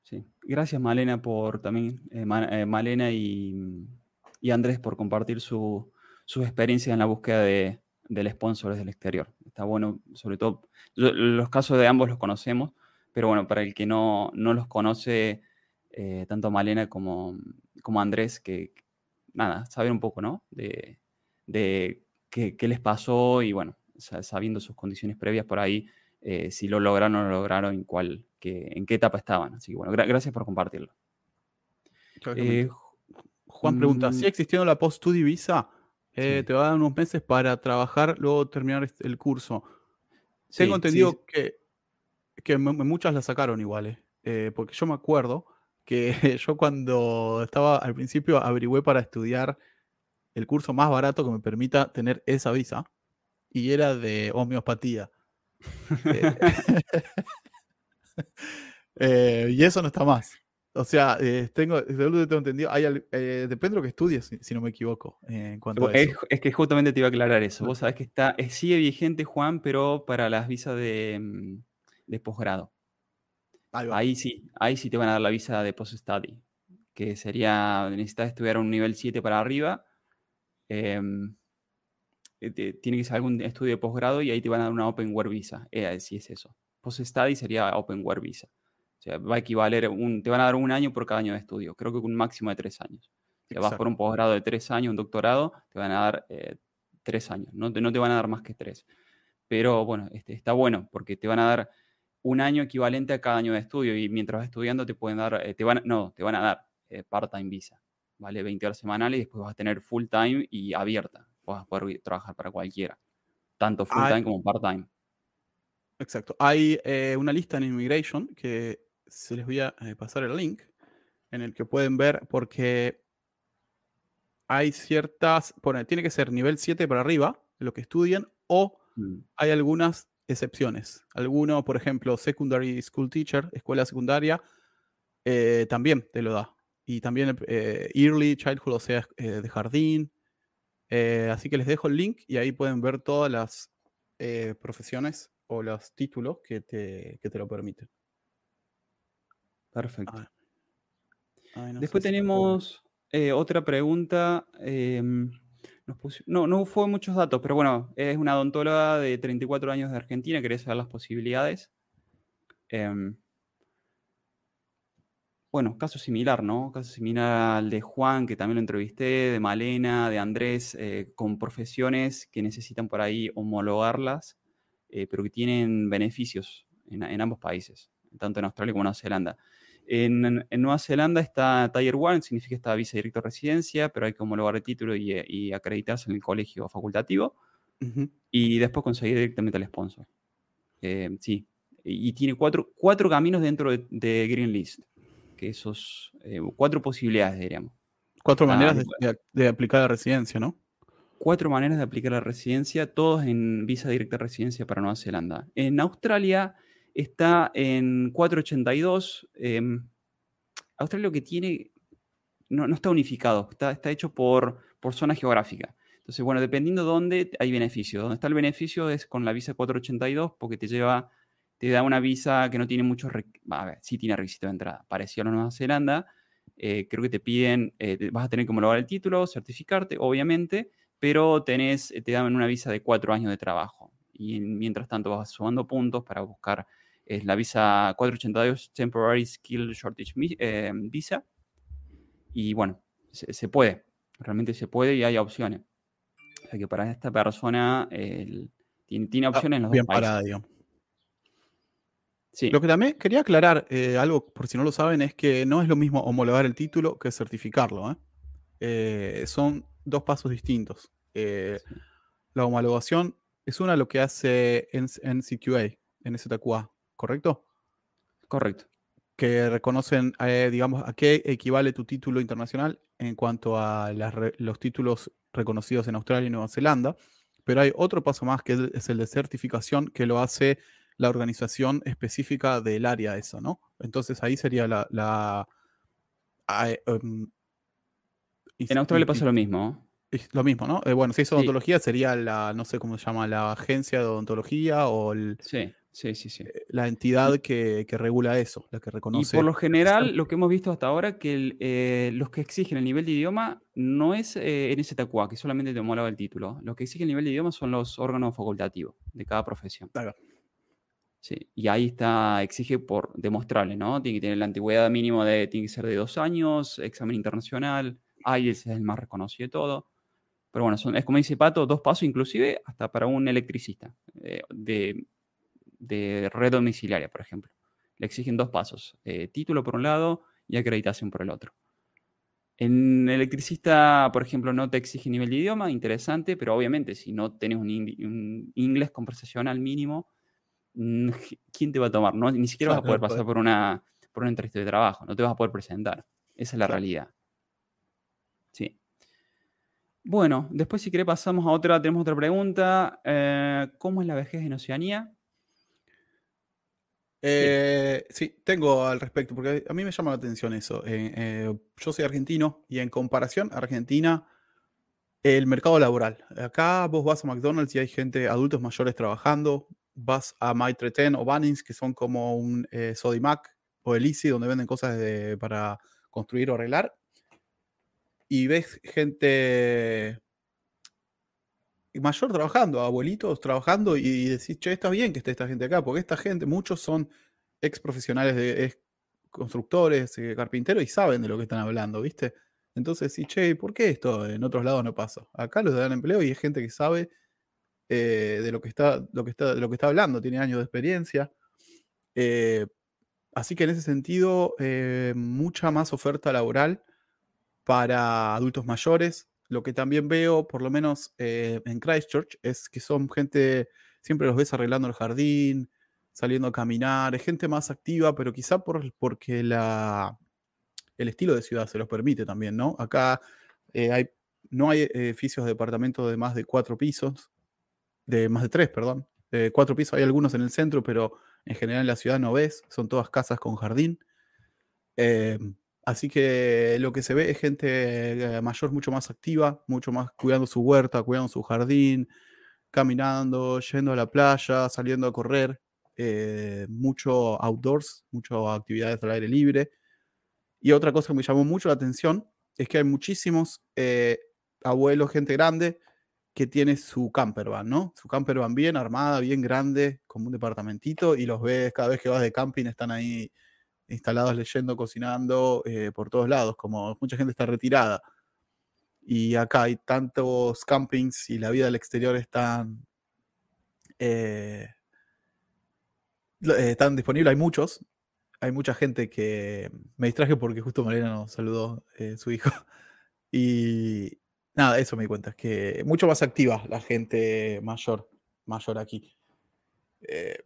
Sí, gracias Malena por también, eh, eh, Malena y, Andrés por compartir su, sus experiencias en la búsqueda de, del sponsor desde el exterior. Está bueno, sobre todo, los casos de ambos los conocemos, pero bueno, para el que no, los conoce, eh, tanto Malena como, como Andrés, que nada, saber un poco, ¿no? De, de qué, qué les pasó y bueno, sabiendo sus condiciones previas por ahí, si lo lograron o no lo lograron, en, cuál, en qué etapa estaban. Así que bueno, gracias por compartirlo. Eh, Juan pregunta, ¿si mm, existiendo la post-study visa? Eh, te va a dar unos meses para trabajar, luego terminar este, el curso. Tengo entendido que, que muchas la sacaron iguales, porque yo me acuerdo que yo cuando estaba al principio averigüé para estudiar el curso más barato que me permita tener esa visa y era de homeopatía. Eh, eh, y eso no está más. O sea, eh, tengo, tengo entendido, hay, depende de lo que estudies, si, no me equivoco, en cuanto a es, es, que justamente te iba a aclarar eso. Vos sabés que está, sigue vigente, Juan, pero para las visas de, mm, de posgrado. Ahí, sí, ahí sí te van a dar la visa de post-study, que sería, necesitas estudiar un nivel 7 para arriba. Em, eh, tiene que ser algún estudio de posgrado y ahí te van a dar una Open Work Visa. Eh, si es eso. Post Study sería Open Work Visa. O sea, va a equivaler, un, te van a dar un año por cada año de estudio. Creo que un máximo de tres años. Si vas por un posgrado de tres años, un doctorado, te van a dar eh, tres años, no te, no te van a dar más que tres. Pero bueno, este, está bueno porque te van a dar un año equivalente a cada año de estudio y mientras vas estudiando te pueden dar, eh, te van, no, te van a dar eh, part-time visa, ¿vale? 20 horas semanales y después vas a tener full-time y abierta, vas a poder trabajar para cualquiera, tanto full-time como part-time. Exacto. Hay una lista en Immigration que se les voy a pasar el link en el que pueden ver porque hay ciertas, bueno, tiene que ser nivel 7 para arriba, lo que estudian, o mm. hay algunas excepciones. Alguno, por ejemplo, Secondary School Teacher, escuela secundaria, eh, también te lo da. Y también eh, Early Childhood, o sea, eh, de jardín. así que les dejo el link y ahí pueden ver todas las profesiones o los títulos que te, te lo permiten. Perfecto. Después tenemos eh, otra pregunta. Em, no, no fue muchos datos, pero bueno, es una odontóloga de 34 años de Argentina, quería saber las posibilidades. Em, bueno, caso similar, ¿no? Caso similar al de Juan, que también lo entrevisté, de Malena, de Andrés, eh, con profesiones que necesitan por ahí homologarlas, eh, pero que tienen beneficios en, en ambos países, tanto en Australia como en Nueva Zelanda. En, Nueva Zelanda está Tier 1, significa está visa directo residencia, pero hay que homologar el título y, acreditarse en el colegio facultativo. Y después conseguir directamente el sponsor. Eh, sí. Y tiene cuatro, cuatro caminos dentro de, Green List. Que esos. Eh, cuatro posibilidades, diríamos. Cuatro maneras de, aplicar la residencia, ¿no? Cuatro maneras de aplicar la residencia, todos en visa directa residencia para Nueva Zelanda. En Australia está en 482. Em, Australia lo que tiene no, está unificado, está, está hecho por, por zona geográfica. Entonces, bueno, dependiendo de dónde hay beneficio. Donde está el beneficio es con la visa 482 porque te lleva, te da una visa que no tiene muchos, a ver, sí tiene requisito de entrada, parecido a la Nueva Zelanda. Eh, creo que te piden, eh, vas a tener que homologar el título, certificarte, obviamente, pero tenés, te dan una visa de cuatro años de trabajo. Y mientras tanto vas sumando puntos para buscar es la visa 482 Temporary Skill Shortage eh, Visa. Y bueno, se, puede, realmente se puede y hay opciones. O sea que para esta persona tiene, opciones en los bien dos países. Parada, Sí. Lo que también quería aclarar, eh, algo por si no lo saben, es que no es lo mismo homologar el título que certificarlo. ¿eh? son dos pasos distintos. La homologación es una lo que hace en, en CQA, en STQA, ¿correcto? Correcto. Que reconocen, eh, digamos, a qué equivale tu título internacional en cuanto a los títulos reconocidos en Australia y Nueva Zelanda. Pero hay otro paso más que es el de certificación que lo hace la organización específica del área eso, ¿no? Entonces ahí sería la... En Australia pasa lo mismo. Lo mismo, ¿no? Eh, bueno, si es odontología, sería la, no sé cómo se llama, la agencia de odontología o el... Sí. Sí, sí, sí. Eh, la entidad que, regula eso, la que reconoce. Y por lo general, lo que hemos visto hasta ahora, que eh, los que exigen el nivel de idioma no es eh, en ese TACUA, que solamente te homologa el título. Los que exigen el nivel de idioma son los órganos facultativos de cada profesión. Claro. Sí, y ahí está, exige por demostrable, ¿no? Tiene que tener la antigüedad mínima de, tiene que ser de dos años, examen internacional, IELTS es el más reconocido de todo. Pero bueno, son, es como dice Pato, dos pasos inclusive hasta para un electricista de de red domiciliaria, por ejemplo. Le exigen dos pasos, eh, título por un lado y acreditación por el otro. En electricista, por ejemplo, no te exige nivel de idioma, interesante, pero obviamente si no tienes un, inglés conversacional mínimo, mm, ¿quién te va a tomar? No? Ni siquiera vas a poder pasar por una, por una entrevista de trabajo, no te vas a poder presentar. Esa es la realidad. Bueno, después si querés pasamos a otra, tenemos otra pregunta. Eh, ¿Cómo es la vejez en Oceanía? Eh, sí. tengo al respecto, porque a mí me llama la atención eso. Eh, yo soy argentino y en comparación a Argentina, el mercado laboral. Acá vos vas a McDonald's y hay gente, adultos mayores trabajando, vas a Maitre o Bunnings, que son como un Sodimac o el donde venden cosas para construir o arreglar, y ves gente mayor trabajando, abuelitos trabajando y decís, che, está bien que esté esta gente acá, porque esta gente, muchos son ex profesionales de constructores, eh, carpinteros y saben de lo que están hablando, ¿viste? Entonces, sí, che, ¿por qué esto en otros lados no pasa? Acá los dan empleo y es gente que sabe eh, de lo que, está, lo, que está, lo que está hablando, tiene años de experiencia. Eh, así que en ese sentido, mucha más oferta laboral para adultos mayores. Lo que también veo, por lo menos en Christchurch, es que son gente, siempre los ves arreglando el jardín, saliendo a caminar, es gente más activa, pero quizá por, porque la, el estilo de ciudad se los permite también, ¿no? Acá hay, no hay edificios de departamentos de más de cuatro pisos, de más de tres, perdón. Cuatro pisos hay algunos en el centro, pero en general en la ciudad no ves, son todas casas con jardín. Eh, así que lo que se ve es gente eh, mayor mucho más activa, mucho más cuidando su huerta, cuidando su jardín, caminando, yendo a la playa, saliendo a correr, eh, mucho outdoors, muchas actividades al aire libre. Y otra cosa que me llamó mucho la atención es que hay muchísimos abuelos, gente grande, que tiene su campervan, ¿no? Su campervan bien armada, bien grande, como un departamentito, y los ves cada vez que vas de camping, están ahí instalados leyendo, cocinando eh, por todos lados, como mucha gente está retirada. Y acá hay tantos campings y la vida del exterior están, eh, están disponibles, hay muchos. Hay mucha gente que me distraje porque justo Mariana nos saludó eh, su hijo. Y, Nada, eso me di cuenta, es que mucho más activa la gente mayor, mayor aquí. Eh,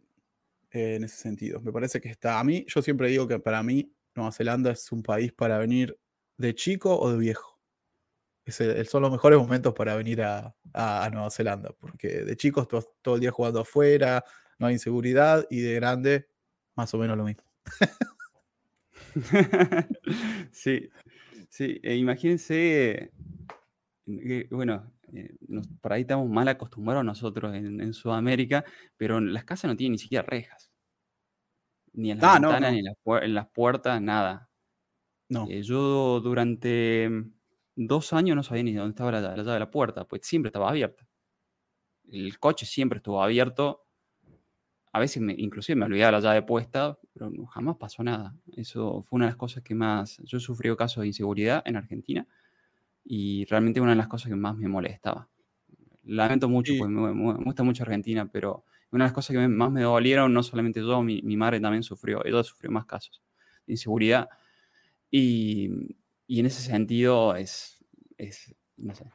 en ese sentido. Me parece que está. A mí, yo siempre digo que para mí Nueva Zelanda es un país para venir de chico o de viejo. Es son los mejores momentos para venir a, Nueva Zelanda, porque de chicos todo, todo el día jugando afuera, no hay inseguridad, y de grande, más o menos lo mismo. sí, sí, e imagínense bueno, eh, por ahí estamos mal acostumbrados nosotros en, Sudamérica, pero las casas no tienen ni siquiera rejas. Ni en las ah, ventanas, ni en las, puertas, nada. No. Eh, yo durante dos años no sabía ni dónde estaba la, llave de la puerta, pues siempre estaba abierta. El coche siempre estuvo abierto. A veces, me, inclusive me olvidaba la llave puesta, pero jamás pasó nada. Eso fue una de las cosas que más... Yo he sufrido casos de inseguridad en Argentina y realmente una de las cosas que más me molestaba. Lamento mucho, porque me, gusta mucho Argentina, pero una de las cosas que más me dolieron, no solamente yo, mi, mi madre también sufrió, ella sufrió más casos de inseguridad. Y, y en ese sentido es, es, no sé,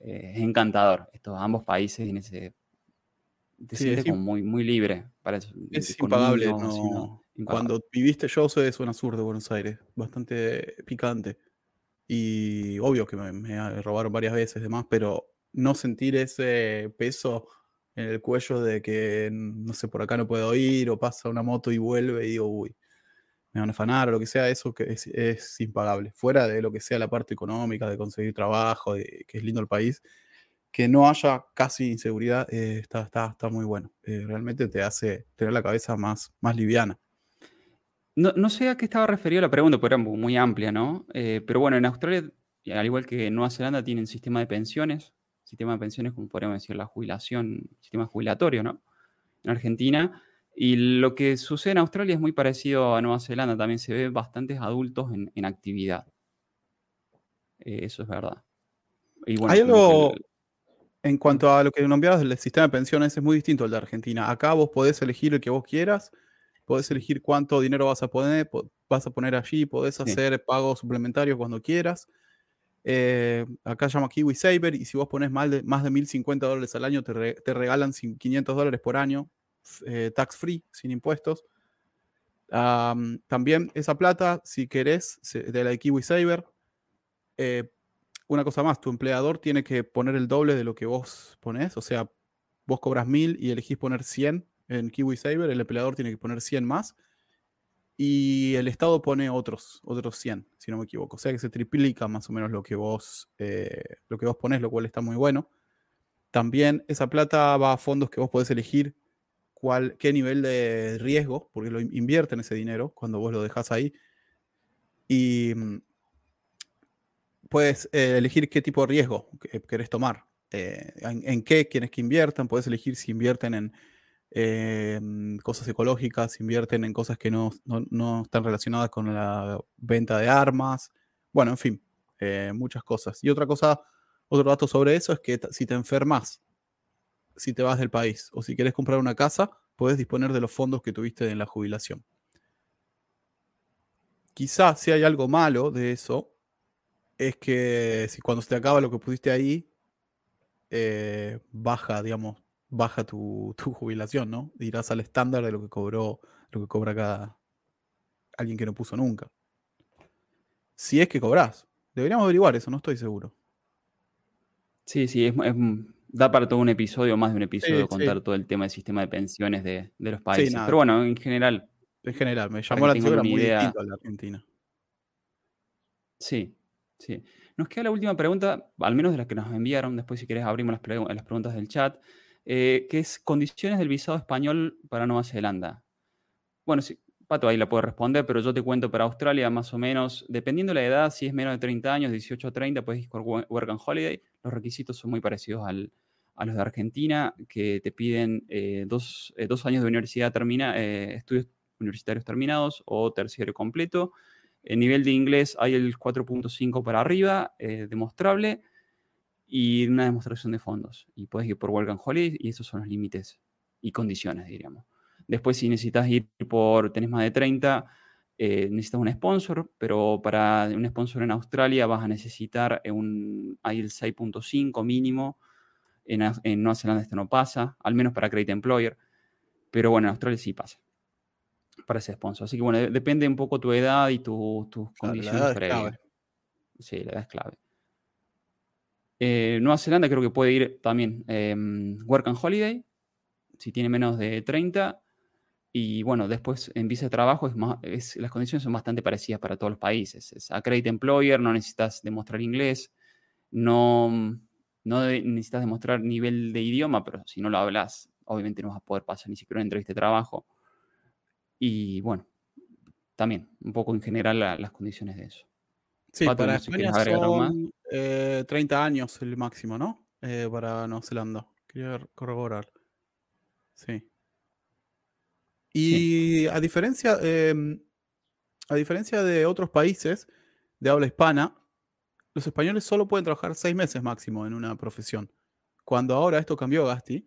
es encantador estos ambos países en ese te sientes como muy, muy libre para eso. Es impagable, no, Cuando viviste yo soy de zona sur de Buenos Aires, bastante picante. Y obvio que me, robaron varias veces, demás, pero no sentir ese peso en el cuello de que, no sé, por acá no puedo ir, o pasa una moto y vuelve y digo, uy, me van a afanar o lo que sea, eso que es, impagable. Fuera de lo que sea la parte económica, de conseguir trabajo, que es lindo el país, que no haya casi inseguridad, eh, está, está, está, muy bueno. Eh, realmente te hace tener la cabeza más, más liviana. No, sé a qué estaba referido la pregunta, porque era muy amplia, ¿no? Eh, pero bueno, en Australia, al igual que en Nueva Zelanda, tienen sistema de pensiones, sistema de pensiones, como podríamos decir, la jubilación, sistema jubilatorio, ¿no? En Argentina. Y lo que sucede en Australia es muy parecido a Nueva Zelanda, también se ve bastantes adultos en, actividad. Eh, eso es verdad. Hay algo, en cuanto a lo que nombrabas del sistema de pensiones, es muy distinto al de Argentina. Acá vos podés elegir el que vos quieras podés elegir cuánto dinero vas a poner, vas a poner allí, podés hacer pagos suplementarios cuando quieras. Eh, acá llama KiwiSaver y si vos pones más de, más de 1.050 dólares al año, te, regalan 500 dólares por año, eh, tax free, sin impuestos. también esa plata, si querés, de la de KiwiSaver, eh, una cosa más, tu empleador tiene que poner el doble de lo que vos pones, o sea, vos cobras 1000 y elegís poner 100 en KiwiSaver, el empleador tiene que poner 100 más y el Estado pone otros, otros 100, si no me equivoco. O sea que se triplica más o menos lo que vos, eh, lo que vos pones, lo cual está muy bueno. También esa plata va a fondos que vos podés elegir cuál, qué nivel de riesgo, porque lo invierten ese dinero cuando vos lo dejas ahí. Y mm, puedes eh, elegir qué tipo de riesgo querés tomar. Eh, en, en, qué quieres que inviertan. Puedes elegir si invierten en Em, cosas ecológicas, invierten en cosas que no, están relacionadas con la venta de armas. Bueno, en fin, eh, muchas cosas. Y otra cosa, otro dato sobre eso es que si te enfermas, si te vas del país o si quieres comprar una casa, puedes disponer de los fondos que tuviste en la jubilación. Quizás si hay algo malo de eso, es que si cuando se te acaba lo que pusiste ahí, eh, baja, digamos, baja tu, tu, jubilación, ¿no? Irás al estándar de lo que cobró, lo que cobra cada alguien que no puso nunca. Si es que cobras. Deberíamos averiguar eso, no estoy seguro. Sí, sí, es, da para todo un episodio, más de un episodio, contar todo el tema del sistema de pensiones de, los países. Pero bueno, en general. En general, me llamó la atención, muy idea... la Argentina. Sí, sí. Nos queda la última pregunta, al menos de las que nos enviaron, después si querés abrimos las, preguntas del chat, eh, que es condiciones del visado español para Nueva Zelanda. Bueno, sí, Pato ahí la puede responder, pero yo te cuento para Australia más o menos, dependiendo de la edad, si es menos de 30 años, 18 a 30, puedes ir con Work and Holiday. Los requisitos son muy parecidos a los de Argentina, que te piden eh, dos, eh, dos, años de universidad termina, estudios universitarios terminados o terciario completo el nivel de inglés hay el 4.5 para arriba, eh, demostrable, y una demostración de fondos. Y puedes ir por and Holiday y esos son los límites y condiciones, diríamos. Después, si necesitas ir por, tenés más de 30, eh, necesitas un sponsor, pero para un sponsor en Australia vas a necesitar un IELTS 6.5 mínimo. En, en Nueva Zelanda esto no pasa, al menos para Credit Employer. Pero bueno, en Australia sí pasa para ese sponsor. Así que bueno, depende un poco tu edad y tus condiciones previas. Sí, la edad es clave. Eh, Nueva Zelanda creo que puede ir también em, Work and Holiday, si tiene menos de 30. Y bueno, después en visa de trabajo es más, las condiciones son bastante parecidas para todos los países. Es Accredit Employer, no necesitas demostrar inglés, no, no necesitas demostrar nivel de idioma, pero si no lo hablas, obviamente no vas a poder pasar ni siquiera una entrevista de trabajo. Y bueno, también un poco en general las condiciones de eso. Sí, para España son 30 eh, años el máximo, ¿no? Eh, para Nueva Zelanda. Quería corroborar. Sí. Y a diferencia, em, a diferencia de otros países de habla hispana, los españoles solo pueden trabajar seis meses máximo en una profesión. Cuando ahora esto cambió, Gasti,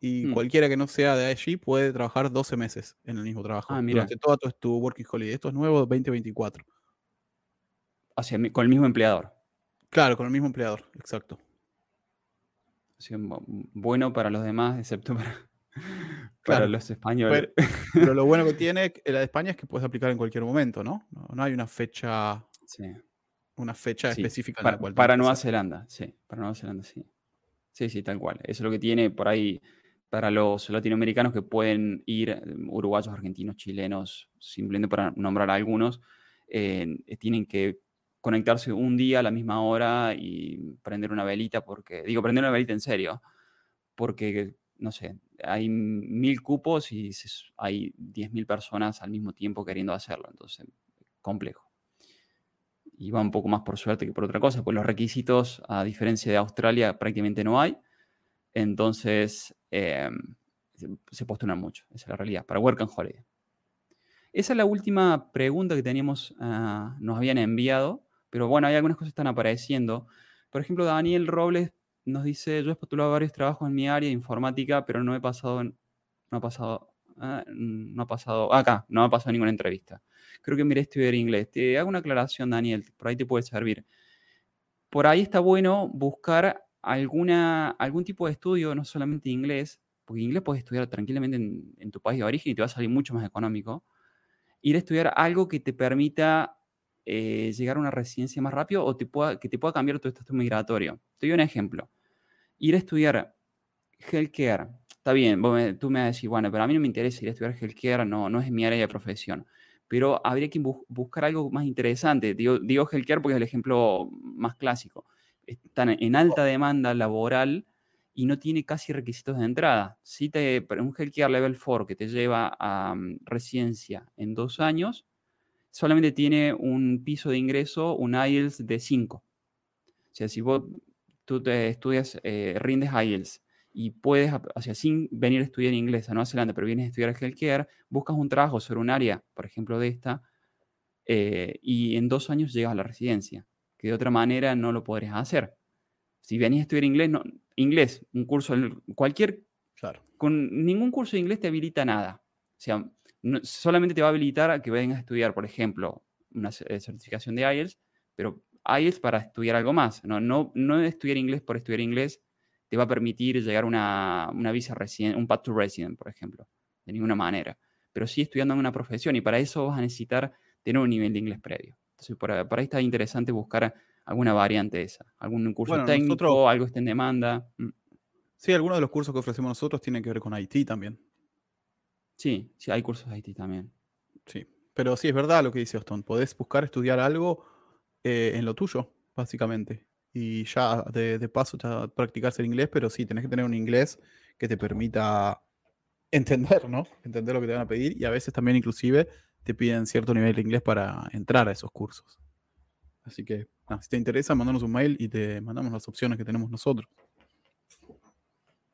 y mm. cualquiera que no sea de allí puede trabajar 12 meses en el mismo trabajo. Ah, durante todo tu working holiday. Esto es nuevo 2024. Hacia, con el mismo empleador. Claro, con el mismo empleador, exacto. bueno para los demás, excepto para, los españoles. Pero, lo bueno que tiene la de España es que puedes aplicar en cualquier momento, ¿no? No, hay una fecha. Una fecha específica para, Para Nueva Zelanda, sí. Para Nueva Zelanda, sí. Sí, sí, tal cual. Eso es lo que tiene por ahí para los latinoamericanos que pueden ir, mm, uruguayos, argentinos, chilenos, simplemente para nombrar algunos, eh, tienen que conectarse un día a la misma hora y prender una velita, porque, digo, prender una velita en serio, porque, no sé, hay mil cupos y hay diez mil personas al mismo tiempo queriendo hacerlo, entonces, complejo. Y va un poco más por suerte que por otra cosa, pues los requisitos, a diferencia de Australia, prácticamente no hay. Entonces, em, se postulan mucho, esa es la realidad, para Work and Holiday. Esa es la última pregunta que teníamos, ah, nos habían enviado, pero bueno, hay algunas cosas que están apareciendo. Por ejemplo, Daniel Robles nos dice, yo he postulado varios trabajos en mi área de informática, pero no he pasado, no ha pasado, ah, no ha pasado, acá, no ha pasado ninguna entrevista. Creo que miré estudiar inglés. Te hago una aclaración, Daniel, por ahí te puede servir. Por ahí está bueno buscar alguna, algún tipo de estudio, no solamente inglés, porque inglés puedes estudiar tranquilamente en, tu país de origen y te va a salir mucho más económico, ir a estudiar algo que te permita eh, llegar a una residencia más rápido o te pueda, que te pueda cambiar tu estatus migratorio. Te doy un ejemplo. Ir a estudiar healthcare. Está bien, tú me vas a decir, bueno, pero a mí no me interesa ir a estudiar healthcare, no, no es mi área de profesión. Pero habría que buscar algo más interesante. Digo, digo healthcare porque es el ejemplo más clásico están en alta demanda laboral y no tiene casi requisitos de entrada. Si te, un healthcare level 4 que te lleva a mm, residencia en dos años, solamente tiene un piso de ingreso, un IELTS de 5. O sea, si vos tú te estudias, eh, rindes IELTS y puedes, o sea, sin venir a estudiar inglés a Nueva Zelanda, pero vienes a estudiar healthcare, buscas un trabajo sobre un área, por ejemplo, de esta, eh, y en dos años llegas a la residencia que de otra manera no lo podrías hacer. Si venís a estudiar inglés, no, inglés, un curso, cualquier, Claro. con ningún curso de inglés te habilita nada. O sea, no- solamente te va a habilitar a que vengas a estudiar, por ejemplo, una eh, certificación de IELTS, pero IELTS para estudiar algo más. No, no, no estudiar inglés por estudiar inglés te va a permitir llegar a una, una visa resident, un path to resident, por ejemplo, de ninguna manera. Pero sí estudiando en una profesión y para eso vas a necesitar tener un nivel de inglés previo. Entonces, ahí- por ahí está interesante buscar alguna variante de esa, algún curso Bueno, técnico, nosotros- algo esté en demanda. Mm, Sí, algunos de los cursos que ofrecemos nosotros tienen que ver con IT también. Sí, sí, hay cursos de IT también. Sí. Pero sí, es verdad lo que dice Austin. Podés buscar estudiar algo eh, en lo tuyo, básicamente. Y ya de, de paso ya practicarse el inglés, pero sí, tenés que tener un inglés que te permita entender, ¿no? Entender lo que te van a pedir. Y a veces también inclusive te piden cierto nivel de inglés para entrar a esos cursos. Así que, si te interesa, mandanos un mail y te mandamos las opciones que tenemos nosotros.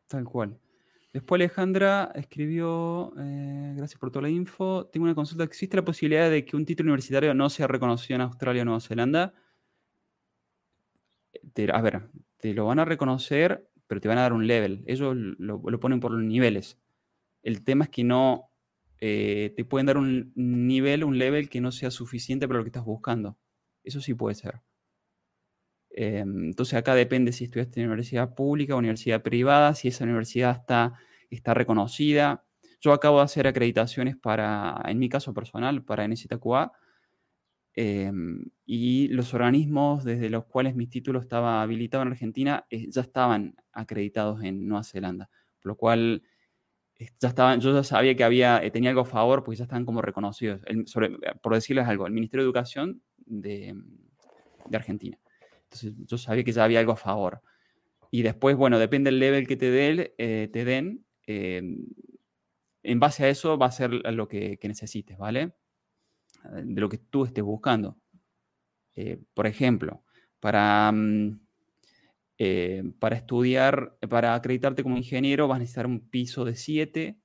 Tal cual. Después Alejandra escribió, eh, gracias por toda la info. Tengo una consulta. ¿Existe la posibilidad de que un título universitario no sea reconocido en Australia o Nueva Zelanda? Te- a ver, te lo van a reconocer, pero te van a dar un level. Ellos lo, lo ponen por los niveles. El tema es que no eh, te pueden dar un nivel, un level que no sea suficiente para lo que estás buscando. Eso sí puede ser. Eh, entonces acá depende si estudiaste en universidad pública o universidad privada, si esa universidad está, está reconocida. Yo acabo de hacer acreditaciones para, en mi caso personal, para NZQA, eh, y los organismos desde los cuales mi título estaba habilitado en Argentina eh, ya estaban acreditados en Nueva Zelanda, por lo cual eh, ya estaban, yo ya sabía que había, eh, tenía algo a favor porque ya estaban como reconocidos. El- sobre- por decirles algo, el Ministerio de Educación de, de Argentina. Entonces yo sabía que ya había algo a favor. Y después, bueno, depende del level que te, dé, eh, te den, eh, en base a eso va a ser lo que, necesites, ¿vale? De lo que tú estés buscando. Eh, por ejemplo, para, mm, eh, para estudiar, para acreditarte como ingeniero vas a necesitar un piso de 7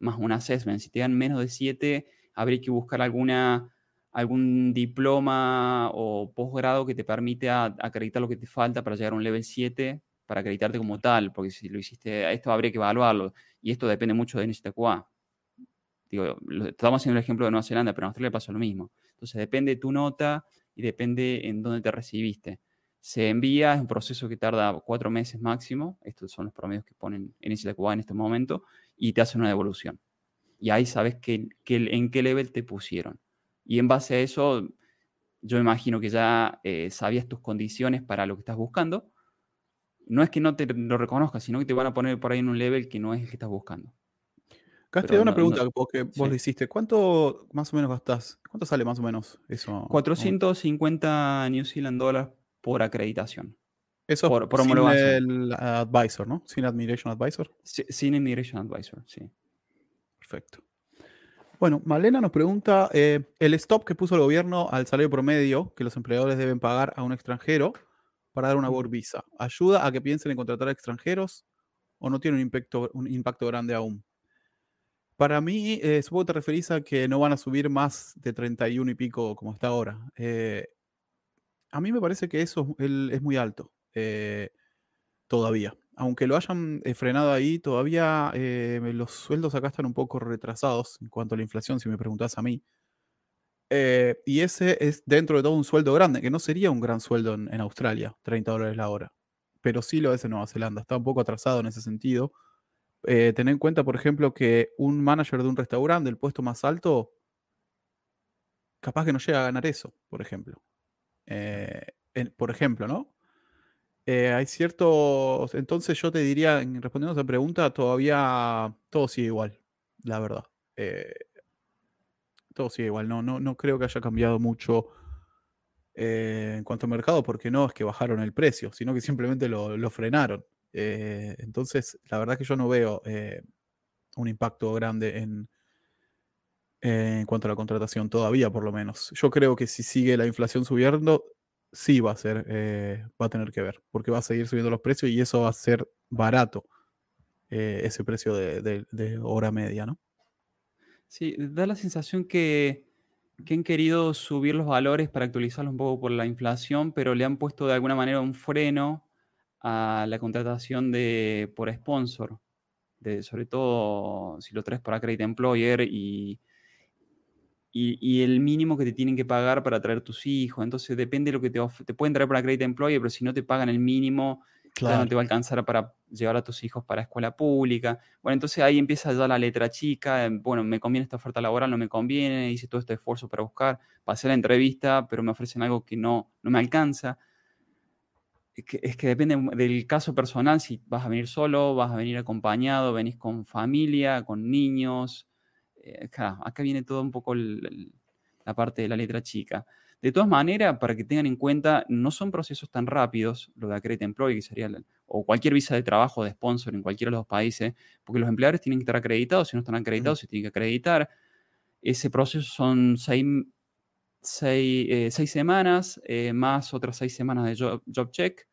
más un assessment. Si te dan menos de 7, habría que buscar alguna, algún diploma o posgrado que te permite acreditar lo que te falta para llegar a un level 7 para acreditarte como tal, porque si lo hiciste, esto habría que evaluarlo y esto depende mucho de NCTQA. Digo, estamos haciendo el ejemplo de Nueva Zelanda, pero en Australia pasó lo mismo. Entonces depende de tu nota y depende en dónde te recibiste. Se envía, es un proceso que tarda cuatro meses máximo, estos son los promedios que ponen en NCTQA en este momento, y te hacen una devolución. Y ahí sabes que, que- en qué level te pusieron. Y en base a eso, yo imagino que ya eh, sabías tus condiciones para lo que estás buscando. No es que no te lo reconozcas, sino que te van a poner por ahí en un level que no es el que estás buscando. Gasti, Pero una no- pregunta no- porque vos sí. lo hiciste. ¿Cuánto más o menos gastás? ¿Cuánto sale más o menos eso? 450 New Zealand dólares por acreditación. Eso por- por sin el advisor, ¿no? Sin Admiration Advisor. Si- Sin Immigration Advisor, sí. Perfecto. Bueno, Malena nos pregunta, eh, el stop que puso el gobierno al salario promedio que los empleadores deben pagar a un extranjero para dar una work visa, ¿ayuda a que piensen en contratar a extranjeros o no tiene un impacto, un impacto grande aún? Para mí, eh, supongo que te referís a que no van a subir más de 31 y pico como está ahora. Eh, a mí me parece que eso es, el- es muy alto todavía. Aunque lo hayan eh, frenado ahí, todavía eh, los sueldos acá están un poco retrasados en cuanto a la inflación, si me preguntás a mí. Eh, y ese es dentro de todo un sueldo grande, que no sería un gran sueldo en, Australia, 30 dólares la hora. Pero sí lo es en Nueva Zelanda. Está un poco atrasado en ese sentido. Eh, en cuenta, por ejemplo, que un manager de un restaurante del puesto más alto, capaz que no llega a ganar eso, por ejemplo. Por ejemplo, ¿no? Eh, hay ciertos. Entonces yo te diría, en- respondiendo a esa pregunta, todavía todo sigue igual, la verdad. Eh, todo sigue igual. No, no, no creo que haya cambiado mucho eh, en cuanto al mercado, porque no es que bajaron el precio, sino que simplemente lo, lo frenaron. Entonces, la verdad que yo no veo un impacto grande en, en cuanto a la contratación, todavía por lo menos. Yo creo que si sigue la inflación subiendo, sí va a ser, eh, va a tener que ver, porque va a seguir subiendo los precios y eso va a ser barato, eh, ese precio de, hora media, ¿no? Sí, da la sensación que que han querido subir los valores para actualizarlos un poco por la inflación, pero le han puesto de alguna manera un freno a la contratación de por sponsor, sobre todo si lo traes para Credit Employer y, y, el mínimo que te tienen que pagar para traer tus hijos. Entonces depende de lo que te, te pueden traer para Credit Employer, pero si no te pagan el mínimo, no te va a alcanzar para llevar a tus hijos para escuela pública. Bueno, entonces ahí empieza ya la letra chica. Bueno, me conviene esta oferta laboral, no me conviene, hice todo este esfuerzo para buscar, pasé la entrevista, pero me ofrecen algo que no, no me alcanza. Es que, depende del caso personal, si vas a venir solo, vas a venir acompañado, venís con familia, con niños. Eh, acá, viene todo un poco la parte de la letra chica. De todas maneras, para que tengan en cuenta, no son procesos tan rápidos, lo de Accredit Employee, que sería, o cualquier visa de trabajo de sponsor en cualquiera de los países, porque los empleadores tienen que estar acreditados, si no están acreditados, se tienen que acreditar. Ese proceso son seis, eh, semanas, eh, más otras seis semanas de job, check.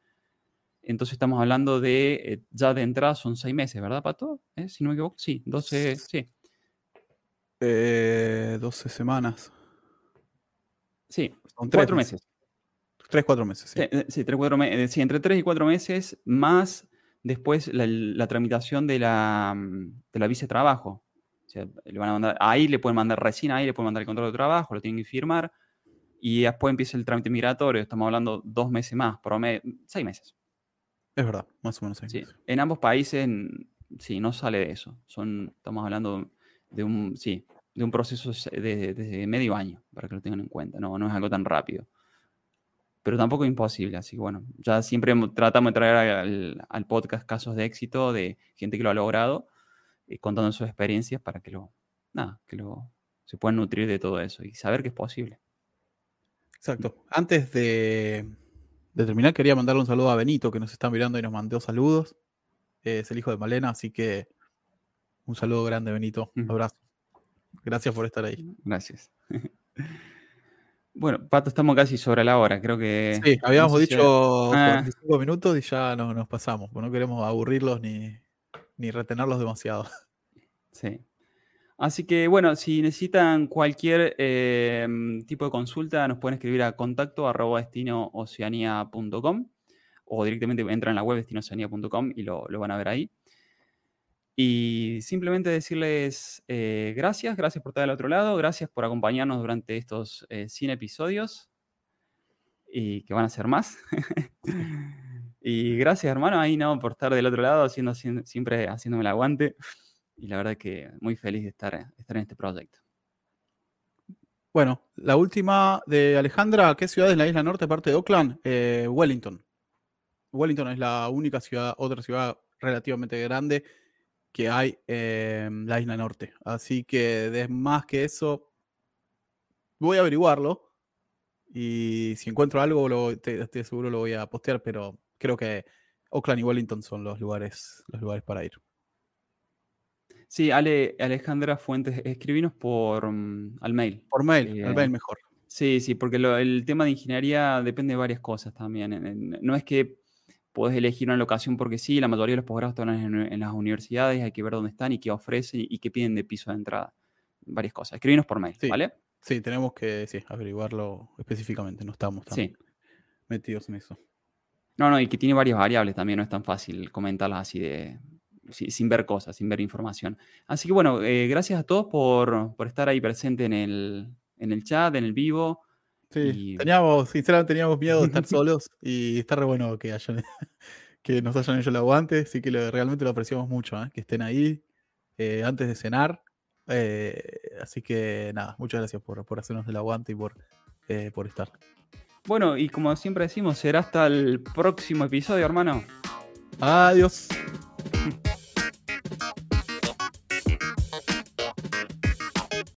Entonces estamos hablando de, eh, ya de entrada son seis meses, ¿verdad, Pato? Si no me equivoco, sí, 12, sí. 12 semanas. Sí, Son cuatro meses. Tres, cuatro meses. Sí, sí, tres, cuatro meses. Sí, entre tres y cuatro meses, más después la, tramitación de la, de la visa de trabajo. O sea, le van a mandar, ahí le pueden mandar recién, ahí le pueden mandar el contrato de trabajo, lo tienen que firmar. Y después empieza el trámite migratorio. Estamos hablando dos meses más, promedio, seis meses. Es verdad, más o menos seis sí. En ambos países, sí, no sale de eso. Son, estamos hablando de un, sí, de un proceso de, medio año, para que lo tengan en cuenta. No, no es algo tan rápido. Pero tampoco es imposible. Así que bueno, ya siempre tratamos de traer al, podcast casos de éxito de gente que lo ha logrado, y contando sus experiencias para que lo, nada, que lo, se puedan nutrir de todo eso y saber que es posible. Exacto. Antes de, terminar, quería mandarle un saludo a Benito, que nos está mirando y nos mandó saludos. es el hijo de Malena, así que un saludo grande, Benito. Un abrazo. Gracias por estar ahí. Gracias. Bueno, Pato, estamos casi sobre la hora, creo que... Sí, habíamos dicho 45 ah. minutos y ya no, nos pasamos, no queremos aburrirlos ni, retenerlos demasiado. Sí. Así que bueno, si necesitan cualquier em, tipo de consulta, nos pueden escribir a contacto arroba destinooceania.com o directamente entran en la web destinooceania.com y lo, lo van a ver ahí. Y simplemente decirles eh, gracias, gracias por estar al otro lado, gracias por acompañarnos durante estos 100 eh, episodios y que van a ser más. y gracias, hermano, ahí no, por estar del otro lado, haciendo, siempre haciéndome el aguante. Y la verdad que muy feliz de estar, estar en este proyecto. Bueno, la última de Alejandra, ¿qué ciudad es la isla norte, aparte de Oakland? Eh, Wellington. Wellington es la única ciudad, otra ciudad relativamente grande que hay en la isla norte. Así que de más que eso, voy a averiguarlo. Y si encuentro algo, lo, estoy seguro lo voy a postear, pero creo que Oakland y Wellington son los lugares, los lugares para ir. Sí, Ale, Alejandra Fuentes, escribinos por mm, al mail. Por mail, al mail eh, mejor. Sí, sí, porque el tema de ingeniería depende de varias cosas también. No es que Puedes elegir una locación porque sí, la mayoría de los posgrados están en, las universidades, hay que ver dónde están y qué ofrecen y, qué piden de piso de entrada. Varias cosas. Escribinos por mail, ¿vale? Sí, tenemos que averiguarlo específicamente, no estamos tan metidos en eso. No, no, y que tiene varias variables también, no es tan fácil comentarlas así de, sin ver cosas, sin ver información. Así que bueno, eh, gracias a todos por, estar ahí presente en el, en el chat, en el vivo. Sí, teníamos, sinceramente teníamos miedo de estar solos y está re bueno que, hayan, que nos hayan hecho el aguante, así que realmente lo apreciamos mucho, ¿eh? que estén ahí eh, antes de cenar. Eh, así que nada, muchas gracias por, por hacernos el aguante y por, por estar. Bueno, y como siempre decimos, será hasta el próximo episodio, hermano. Adiós.